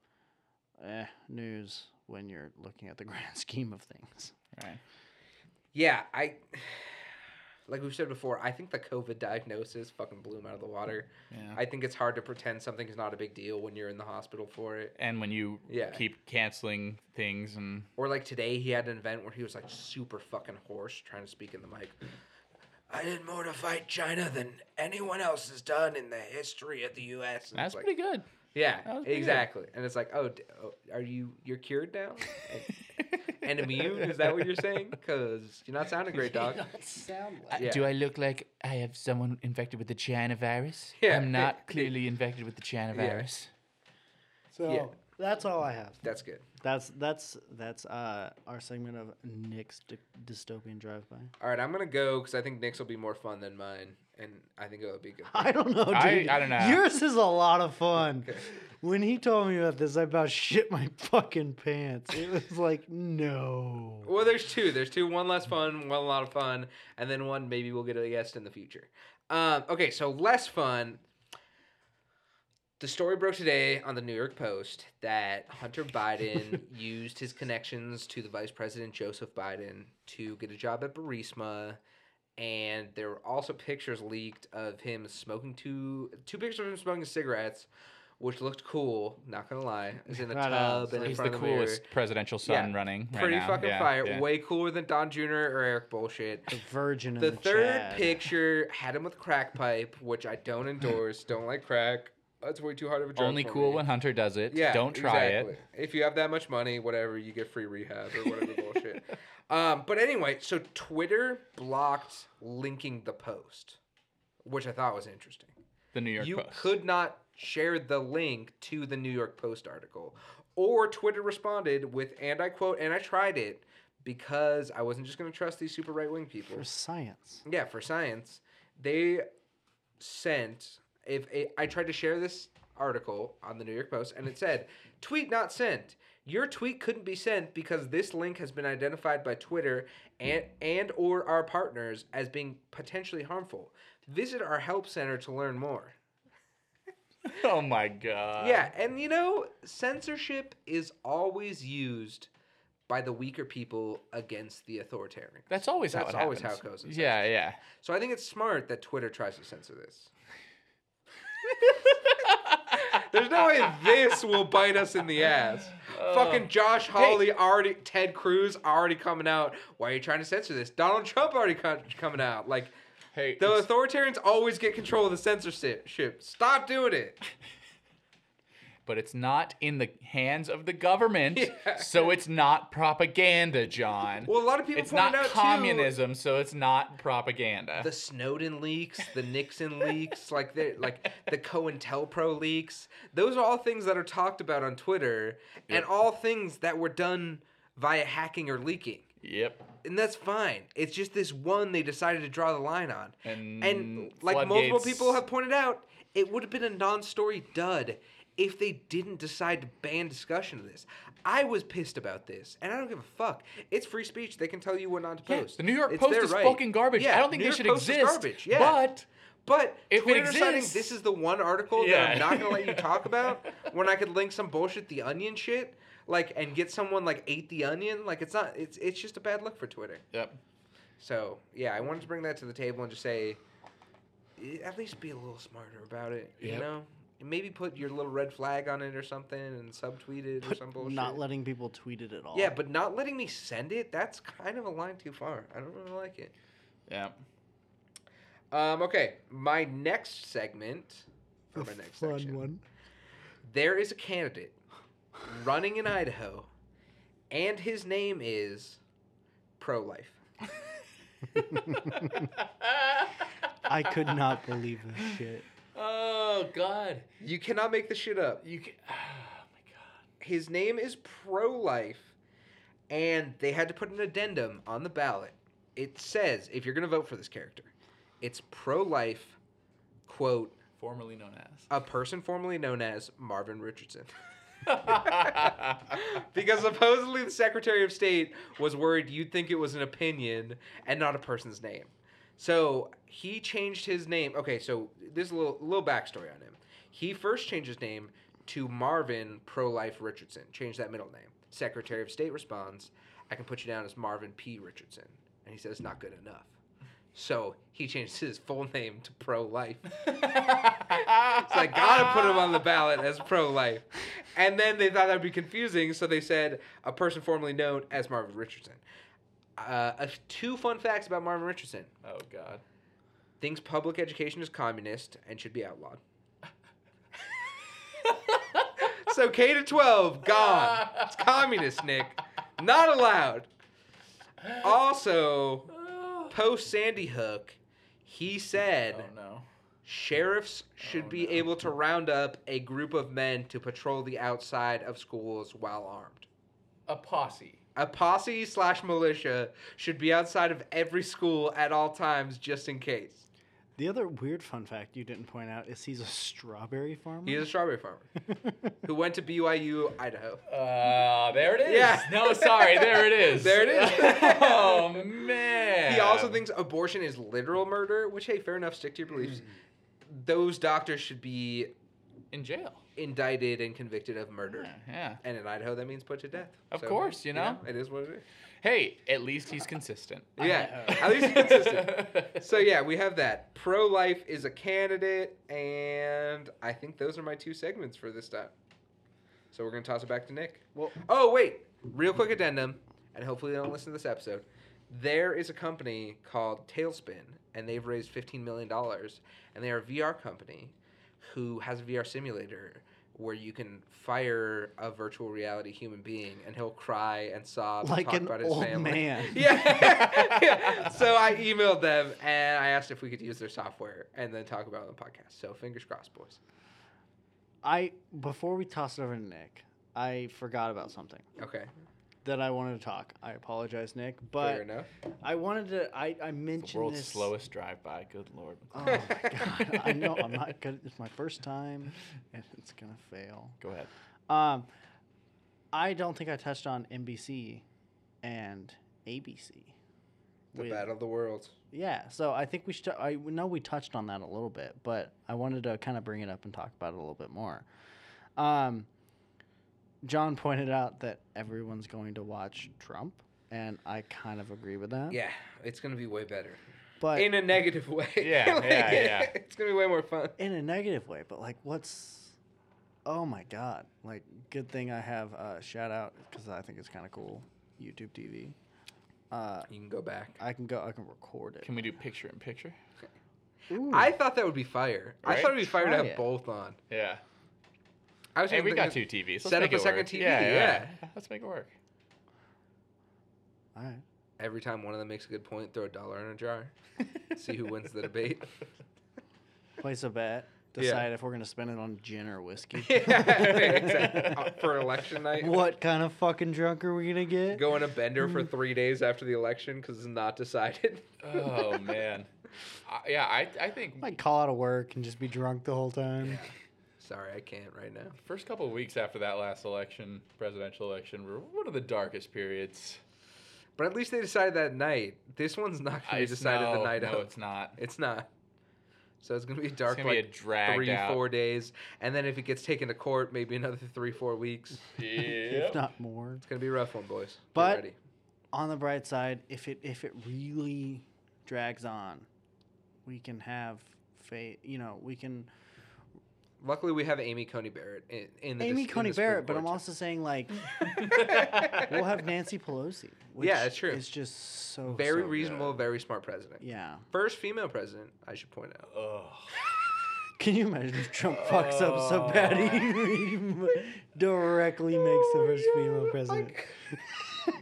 eh, news when you're looking at the *laughs* grand scheme of things. Right. Yeah, I like we've said before, I think the COVID diagnosis fucking blew him out of the water. Yeah. I think it's hard to pretend something is not a big deal when you're in the hospital for it. And when you Yeah. keep canceling things and Or like today, he had an event where he was like super fucking hoarse trying to speak in the mic. I did more to fight China than anyone else has done in the history of the U.S. And that's it's like, pretty good. Yeah, That was pretty good. exactly. And it's like, oh, d- oh, are you you're cured now *laughs* and immune? Is that what you're saying? Because you're not sounding great, dog. *laughs* sound Yeah. Do I look like I have someone infected with the China virus? Yeah. I'm not *laughs* clearly infected with the China Yeah. virus. So Yeah. That's all I have. That's good. That's that's that's uh, our segment of Nick's dy- dystopian drive-by. All right, I'm gonna go because I think Nick's will be more fun than mine, and I think it'll be good. *laughs* I don't know, dude. I- I don't know. Yours is a lot of fun. Okay. When he told me about this, I about shit my fucking pants. It was like, no. Well, there's two. There's two. One less fun, one a lot of fun, and then one maybe we'll get a guest in the future. Um, okay, so less fun. The story broke today on the New York Post that Hunter Biden *laughs* used his connections to the Vice President Joseph Biden to get a job at Burisma, and there were also pictures leaked of him smoking two two pictures of him smoking cigarettes, which looked cool. Not gonna lie, is in a Right on. tub and in He's the front of the mirror. coolest presidential son Yeah, running. right Pretty now. fucking Yeah, fire. yeah. Way cooler than Don Jr. or Eric bullshit. The virgin in The the third Chad. picture had him with crack pipe, which I don't endorse. don't like crack. That's way too hard of a joke. Only for cool me. when Hunter does it. Yeah, Don't try exactly. it. If you have that much money, whatever, you get free rehab or whatever *laughs* bullshit. Um, but anyway, so Twitter blocked linking the post, which I thought was interesting. The New York you Post. could not share the link to the New York Post article. Or Twitter responded with, and I quote, and I tried it because I wasn't just going to trust these super right wing people. For science. Yeah, for science, they sent. If I tried to share this article on the New York Post, and it said, "Tweet not sent." Your tweet couldn't be sent because this link has been identified by Twitter and and or our partners as being potentially harmful. Visit our help center to learn more. *laughs* oh my god. yeah, and you know, censorship is always used by the weaker people against the authoritarian. That's always That's how it always happens. how it goes Yeah, yeah. So I think it's smart that Twitter tries to censor this. There's no way this will bite us in the ass. Oh. Fucking Josh Hawley already, Ted Cruz already coming out. Why are you trying to censor this? Donald Trump already co- coming out. Like Hey, the authoritarians always get control of the censorship. Stop doing it. *laughs* but it's not in the hands of the government, *laughs* Yeah. so it's not propaganda, John. Well, a lot of people it's not out communism, so it's not propaganda. the Snowden leaks, the Nixon leaks, like the like the COINTELPRO leaks. Those are all things that are talked about on Twitter, and all things that were done via hacking or leaking. yep. And that's fine. It's just this one they decided to draw the line on. And And like multiple people have pointed out, it would have been a non-story dud if they didn't decide to ban discussion of this. I was pissed about this, and I don't give a fuck. It's free speech. They can tell you what not to Yeah, post. the New York It's Post is right. fucking garbage. Yeah, I don't think New they York should Post is exist. garbage. Yeah. But But If it Twitter deciding exists- this is the one article Yeah. that I'm not gonna let you talk about *laughs* when I could link some bullshit the onion shit, like and get someone like ate the onion, like it's not it's it's just a bad look for Twitter. yep. So yeah, I wanted to bring that to the table and just say at least be a little smarter about it. You know? And maybe put your little red flag on it or something and subtweet it or some bullshit. Not letting people tweet it at all. yeah, but not letting me send it, that's kind of a line too far. I don't really like it. Yeah. Um, okay, my next segment, or my next fun section. one. There is a candidate running in Idaho, and his name is pro life. *laughs* I could not believe this shit. Oh God. You cannot make this shit up. You can. *sighs* Oh my God. His name is pro life, and they had to put an addendum on the ballot. It says, if you're going to vote for this character, it's pro life, quote, Formerly known as. a person formerly known as Marvin Richardson. *laughs* *laughs* because supposedly the Secretary of State was worried you'd think it was an opinion and not a person's name. So he changed his name. Okay, so this is a little, little backstory on him. He first changed his name to Marvin Pro Life Richardson. Changed that middle name. Secretary of State responds, I can put you down as Marvin P. Richardson. And he says, not good enough. So he changed his full name to Pro Life. So I gotta put him on the ballot as pro life. And then they thought that'd be confusing, so they said a person formerly known as Marvin Richardson. Uh, a- two fun facts about Marvin Richardson. Oh God. Thinks public education is communist and should be outlawed. *laughs* so K to 12, gone. It's communist, Nick. Not allowed. Also, *sighs* post Sandy Hook, he said Oh no. Sheriffs should Oh, be no. able to round up a group of men to patrol the outside of schools while armed. A posse. A posse slash militia should be outside of every school at all times just in case. The other weird fun fact you didn't point out is he's a strawberry farmer. He's a strawberry farmer *laughs* who went to BYU, Idaho. Uh, there it is. Yeah. No, sorry, there it is. *laughs* There it is. *laughs* oh man. He also thinks abortion is literal murder, which, hey, fair enough, stick to your beliefs. Those doctors should be in jail. Indicted and convicted of murder. Yeah. yeah. And in Idaho, that means put to death. Of course, you know. it is what it is. Hey, at least he's consistent. Yeah, at least he's consistent. *laughs* So yeah, we have that. Pro life is a candidate, and I think those are my two segments for this time. So we're gonna toss it back to Nick. Well- oh wait, real quick addendum, and hopefully they don't listen to this episode. There is a company called Talespin, and they've raised fifteen million dollars, and they are a VR company who has a VR simulator where you can fire a virtual reality human being and he'll cry and sob and talk an about his old family. man. *laughs* Yeah. Yeah. *laughs* So I emailed them and I asked if we could use their software and then talk about it on the podcast. So fingers crossed, boys. I before we toss it over to Nick, I forgot about something Okay. That I wanted to talk. I apologize, Nick, Fair but enough. I wanted to. I I The mentioned world's this. slowest drive-by. Good lord. Oh my god! I know I'm not good. It's my first time, and it's gonna fail. Go ahead. Um, I don't think I touched on NBC and ABC. The with- battle of the worlds. Yeah, so I think we should. I know we touched on that a little bit, but I wanted to kind of bring it up and talk about it a little bit more. Um, John pointed out that everyone's going to watch Trump, and I kind of agree with that. Yeah, it's gonna be way better. but in a negative way. *laughs* Yeah, *laughs* Like, yeah, yeah. *laughs* It's gonna be way more fun. in a negative way. But like, what's? Oh my God! Like, good thing I have uh, shout out because I think it's kind of cool. YouTube TV. Uh, You can go back. I can go. I can record it. Can we do picture in picture? Ooh. I thought that would be fire. I thought it'd be fire to have it. both on. Yeah. I was Hey, thinking we got two TVs. Let's set make up a it second work. TV, Yeah, yeah. Let's make it work. All right. Every time one of them makes a good point, throw a dollar in a jar. *laughs* See who wins the debate. Place a bet. Yeah. Decide if we're gonna spend it on gin or whiskey. *laughs* yeah, exactly. *laughs* Uh, For election night. what kind of fucking drunk are we gonna get? Go on a bender for three days after the election because it's not decided. Oh man. I yeah, I I think Might call out of work and just be drunk the whole time. Sorry, I can't right now. first couple of weeks after that last election, presidential election, were one of the darkest periods. But at least they decided that night. This one's not going to be It's- decided the night no, of. it's not. It's not. So it's gonna be dark gonna be a like three, out- four days, and then if it gets taken to court, maybe another three, four weeks. If not more. It's gonna be a rough one, boys. But- ready. On the bright side, if it if it really drags on, we can have faith. You know, we can luckily we have Amy Coney Barrett in, in the Amy dis- in Coney the Barrett, but I'm also saying like *laughs* we'll have Nancy Pelosi. Which Yeah, that's true. It's just so very so reasonable, good. very smart president. Yeah. First female president, I should point out. Ugh. Can you imagine if Trump fucks up so bad he, he *laughs* directly makes the oh first female president?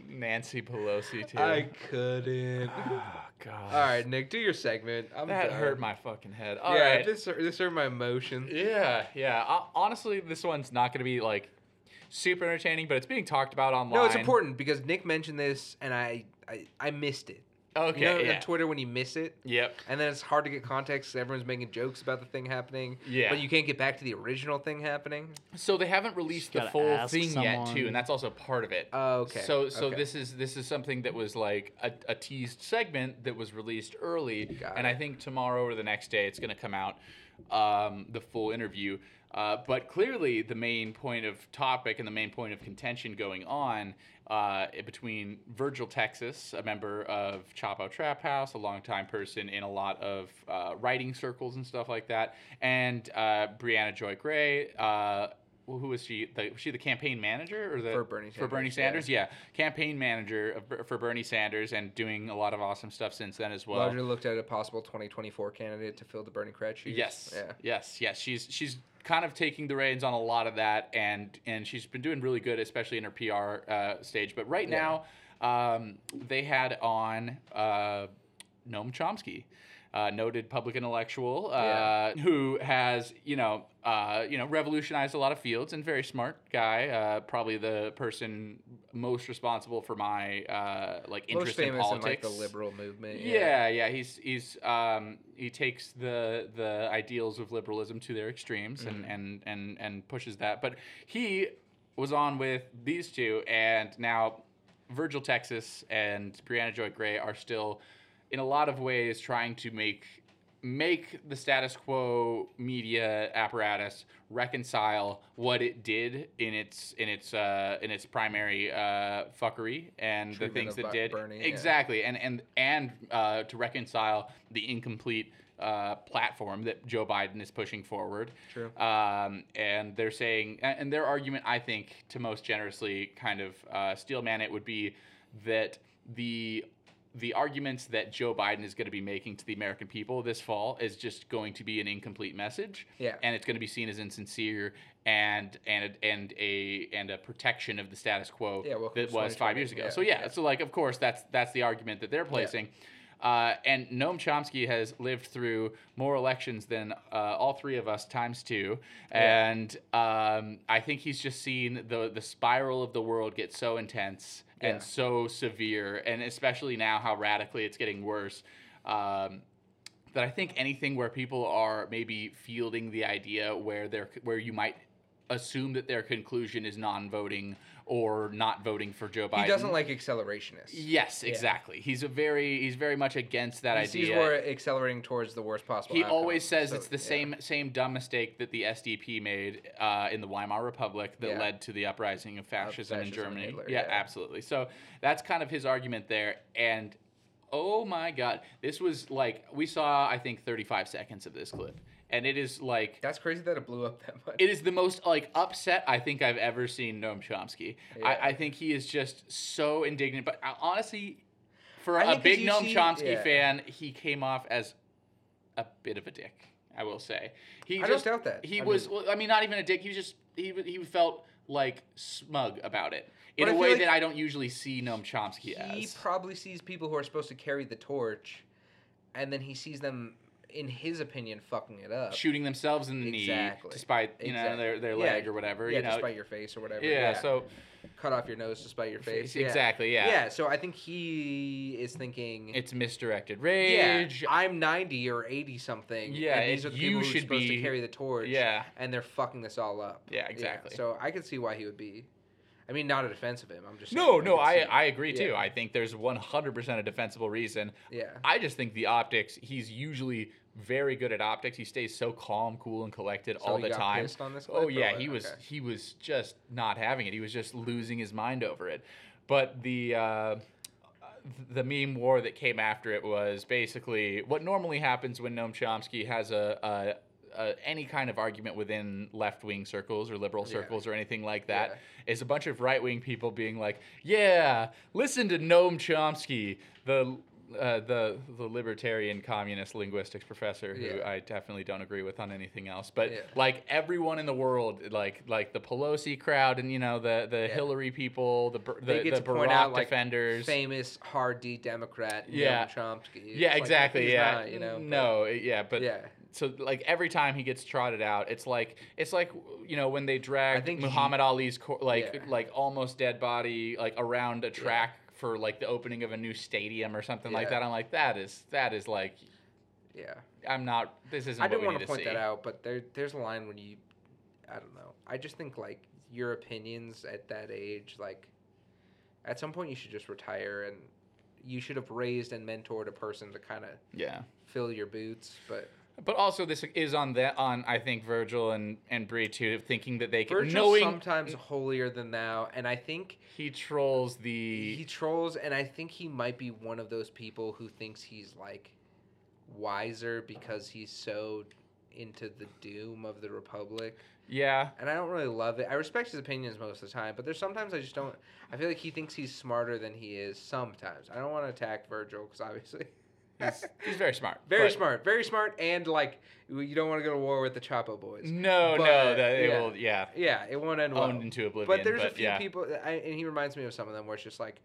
Nancy Pelosi too. I couldn't. Ah, God. All right, Nick, do your segment. I'm That done. hurt my fucking head. All yeah, right. this this hurt my emotions. Yeah, yeah. Uh, honestly, this one's not going to be like super entertaining, but it's being talked about online. No, it's important because Nick mentioned this and I I, I missed it. Okay, you know, yeah. on Twitter when you miss it, Yep. and then it's hard to get context. 'cause everyone's making jokes about the thing happening. Yeah. But you can't get back to the original thing happening. So they haven't released the full ask thing yet, too, and that's also part of it. Oh, okay. So, so okay. this is this is something that was like a, a teased segment that was released early, Got and it. I think tomorrow or the next day it's going to come out, um, the full interview. Uh, but clearly, the main point of topic and the main point of contention going on uh, between Virgil Texas, a member of Chapo Trap House, a longtime person in a lot of uh, writing circles and stuff like that, and uh, Briahna Joy Gray. Uh, who was she? The, was she the campaign manager or the For Bernie for Bernie Sanders, Sanders? Yeah, campaign manager of, for Bernie Sanders and doing a lot of awesome stuff since then as well. Largely looked at a possible 2024 candidate to fill the Bernie Cratch shoes. Yes. Yeah. Yes. Yes. She's she's kind of taking the reins on a lot of that, and and she's been doing really good, especially in her PR uh, stage. But right Yeah. now, um, they had on uh, Noam Chomsky. Uh, noted public intellectual uh, Yeah. who has you know uh, you know revolutionized a lot of fields and very smart guy uh, probably the person most responsible for my uh, like interest in famous in politics like the liberal movement. yeah, yeah. He's he's um, he takes the the ideals of liberalism to their extremes and, and and and pushes that. But he was on with these two, and now Virgil Texas and Briahna Joy Gray are still, in a lot of ways, trying to make make the status quo media apparatus reconcile what it did in its in its uh, in its primary uh, fuckery and the things that did Bernie, yeah. exactly and and and uh, to reconcile the incomplete uh, platform that Joe Biden is pushing forward. True. Um, and they're saying, and their argument, I think, to most generously kind of uh, steel man it would be that the the arguments that Joe Biden is going to be making to the American people this fall is just going to be an incomplete message. Yeah. And it's going to be seen as insincere and and and a and a protection of the status quo Yeah, welcome that was five years ago. yeah, so yeah, yeah. so like of course that's that's the argument that they're placing. Uh, and Noam Chomsky has lived through more elections than uh, all three of us times two, and um, I think he's just seen the the spiral of the world get so intense Yeah. and so severe, and especially now how radically it's getting worse. Um, that I think anything where people are maybe fielding the idea where they're where you might assume that their conclusion is non-voting or not voting for Joe Biden. He doesn't like accelerationists. Yes, exactly. He's a very he's very much against that he idea. sees we're accelerating towards the worst possible. He outcome. always says So, it's the yeah. same same dumb mistake that the SDP made uh, in the Weimar Republic that Yeah. led to the uprising of fascism, in fascism and Germany. Hitler, yeah, yeah. absolutely. So that's kind of his argument there. And oh my God, this was like we saw I think 35 seconds of this clip, and it is like That's crazy that it blew up that much. it is the most like upset I think I've ever seen Noam Chomsky. Yeah. I, I think he is just so indignant. But uh, honestly, for I a big Noam see- Chomsky yeah. fan, he came off as a bit of a dick. I will say. He I don't just doubt that. he was. mean- well, I mean, not even a dick. He was just he he felt like smug about it in a way like that I don't usually see Noam Chomsky he as. He probably sees people who are supposed to carry the torch, and then he sees them, in his opinion, fucking it up. Shooting themselves in the Exactly. knee, despite you know Exactly. their, their Yeah, leg or whatever. Yeah, you know, despite your face or whatever. yeah, So cut off your nose despite your face. yeah. exactly, yeah. Yeah. So I think he is thinking. it's misdirected rage. yeah. I'm 90 or 80 something. Yeah, and these are the you people who are should supposed be- to carry the torch. Yeah. and they're fucking this all up. Yeah, exactly. So I could see why he would be. I mean, not a defense of him. I'm just No, no, I, I agree too. yeah. I think there's 100% a defensible reason. Yeah. I just think the optics, he's usually very good at optics. He stays so calm, cool, and collected So all he the time. pissed on this oh yeah, he was Okay. he was just not having it. He was just losing his mind over it. But the uh, the meme war that came after it was basically what normally happens when Noam Chomsky has a, a, a any kind of argument within left wing circles or liberal Yeah. circles or anything like that Yeah. is a bunch of right wing people being like, "Yeah, listen to Noam Chomsky, the uh, the the libertarian communist linguistics professor, who Yeah. I definitely don't agree with on anything else." But Yeah. like everyone in the world, like like the Pelosi crowd and you know the the Yeah. Hillary people, the the, the Barack out like defenders. famous hard D Democrat. Yeah. It's Yeah, like, exactly. yeah, not, you know. but- no, yeah, but Yeah. So like every time he gets trotted out, it's like it's like you know when they drag think he- Muhammad Ali's co- like like almost dead body like around a track for like the opening of a new stadium or something like that. I'm like that is that is like Yeah. I'm not. This isn't. I what didn't we want need to point see. that out, but there there's a line when you, I don't know. I just think like your opinions at that age, like, at some point you should just retire and you should have raised and mentored a person to kind of Yeah. fill your boots. But But also, this is on that on I think Virgil and and Brie too, thinking that they can Virgil's knowing sometimes holier than thou, and I think he trolls the he trolls, and I think he might be one of those people who thinks he's like wiser because he's so into the doom of the republic. yeah and I don't really love it. I respect his opinions most of the time, but there's sometimes I just don't. I feel like he thinks he's smarter than he is. Sometimes I don't want to attack Virgil because obviously he's, he's very smart. very but- smart, very smart, and like you don't want to go to war with the Chapo boys. No, But, no, that it yeah. will yeah. Yeah, it won't end well. Owned into oblivion, But there's a few yeah. people, I, and he reminds me of some of them where it's just like,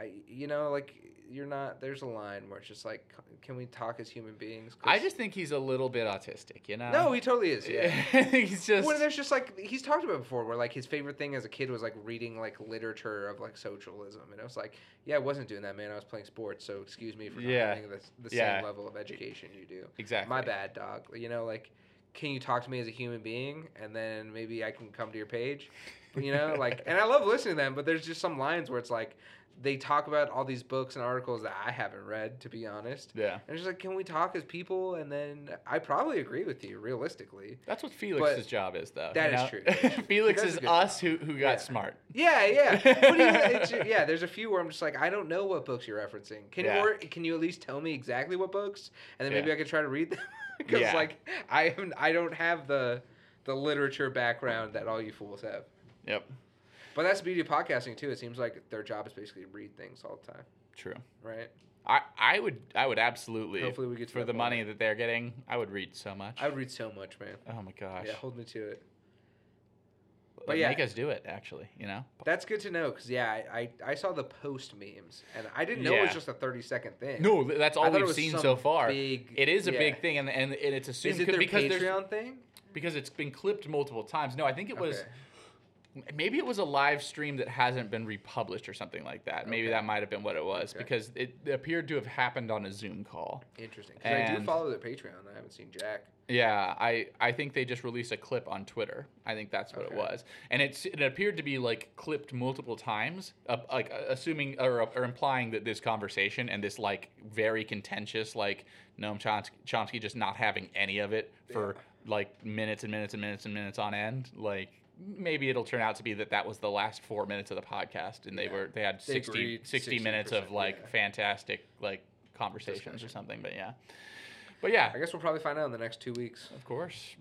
I, you know, like you're not. There's a line where it's just like, can we talk as human beings? I just think he's a little bit autistic, you know. no, he totally is. Yeah. *laughs* he's just Well, there's just like he's talked about before, where like his favorite thing as a kid was like reading like literature of like socialism, and I was like, yeah, I wasn't doing that, man. I was playing sports, so excuse me for not Yeah. having the, the Yeah. same level of education you do. exactly My bad, dog. You know, like, can you talk to me as a human being, and then maybe I can come to your page, you know, like, and I love listening to them, but there's just some lines where it's like. They talk about all these books and articles that I haven't read, to be honest. Yeah, And it's just like, can we talk as people? And then I probably agree with you, realistically. that's what Felix's job is, though. that is true, that *laughs* is true. Felix is us job. who who got Yeah. smart. Yeah, yeah. *laughs* But even, it's, yeah, there's a few where I'm just like, I don't know what books you're referencing. Can Yeah. you or can you at least tell me exactly what books, and then maybe Yeah. I could try to read them? *laughs* Because like I haven't, I don't have the the literature background that all you fools have. Yep, But that's the beauty of podcasting too. It seems like their job is basically to read things all the time, true. right? I, I would I would absolutely Hopefully we get for the money that they're getting. I would read so much. I would read so much, man. oh my gosh. Yeah, hold me to it. But but yeah. make us do it actually. You know. That's good to know because yeah, I, I I saw the post memes and I didn't know it was just a thirty second thing. No, that's all we've seen so far. big- it is a yeah. big thing, and and, and it's assumed is it their because Patreon thing? because it's been clipped multiple times. No, I think it was. Okay. Maybe it was a live stream that hasn't been republished or something like that. Maybe Okay. that might have been what it was Okay. because it appeared to have happened on a Zoom call. Interesting. 'Cause I do follow their Patreon. I haven't seen Jack. Yeah, I, I think they just released a clip on Twitter. I think that's what Okay. it was, and it's it appeared to be like clipped multiple times, uh, like uh, assuming or, or implying that this conversation and this like very contentious like Noam Chomsky, Chomsky just not having any of it for like minutes and minutes and minutes and minutes on end. Like maybe it'll turn out to be that that was the last four minutes of the podcast, and they Yeah. were they had They 60, agreed 60 minutes of like yeah. fantastic like conversations or something. But yeah, but yeah, I guess we'll probably find out in the next two weeks. of course.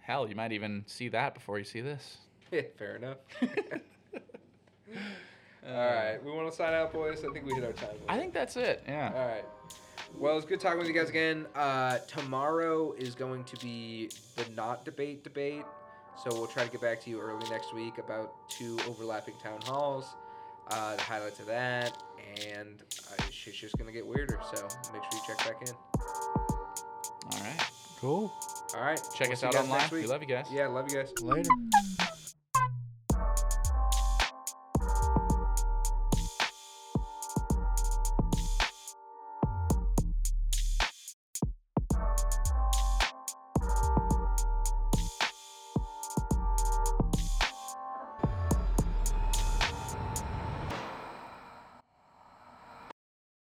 Hell, you might even see that before you see this. Yeah, fair enough. *laughs* All right, we want to sign out, boys. I think we hit our time. I think that's it. Yeah. All right. Well, it's good talking with you guys again. Uh, tomorrow is going to be the not debate debate. So we'll try to get back to you early next week about two overlapping town halls, uh, the highlights of that, and uh, shit's just gonna get weirder. So make sure you check back in. All right. Cool. All right. Check we'll us out online. We love you guys. Yeah, love you guys. Later.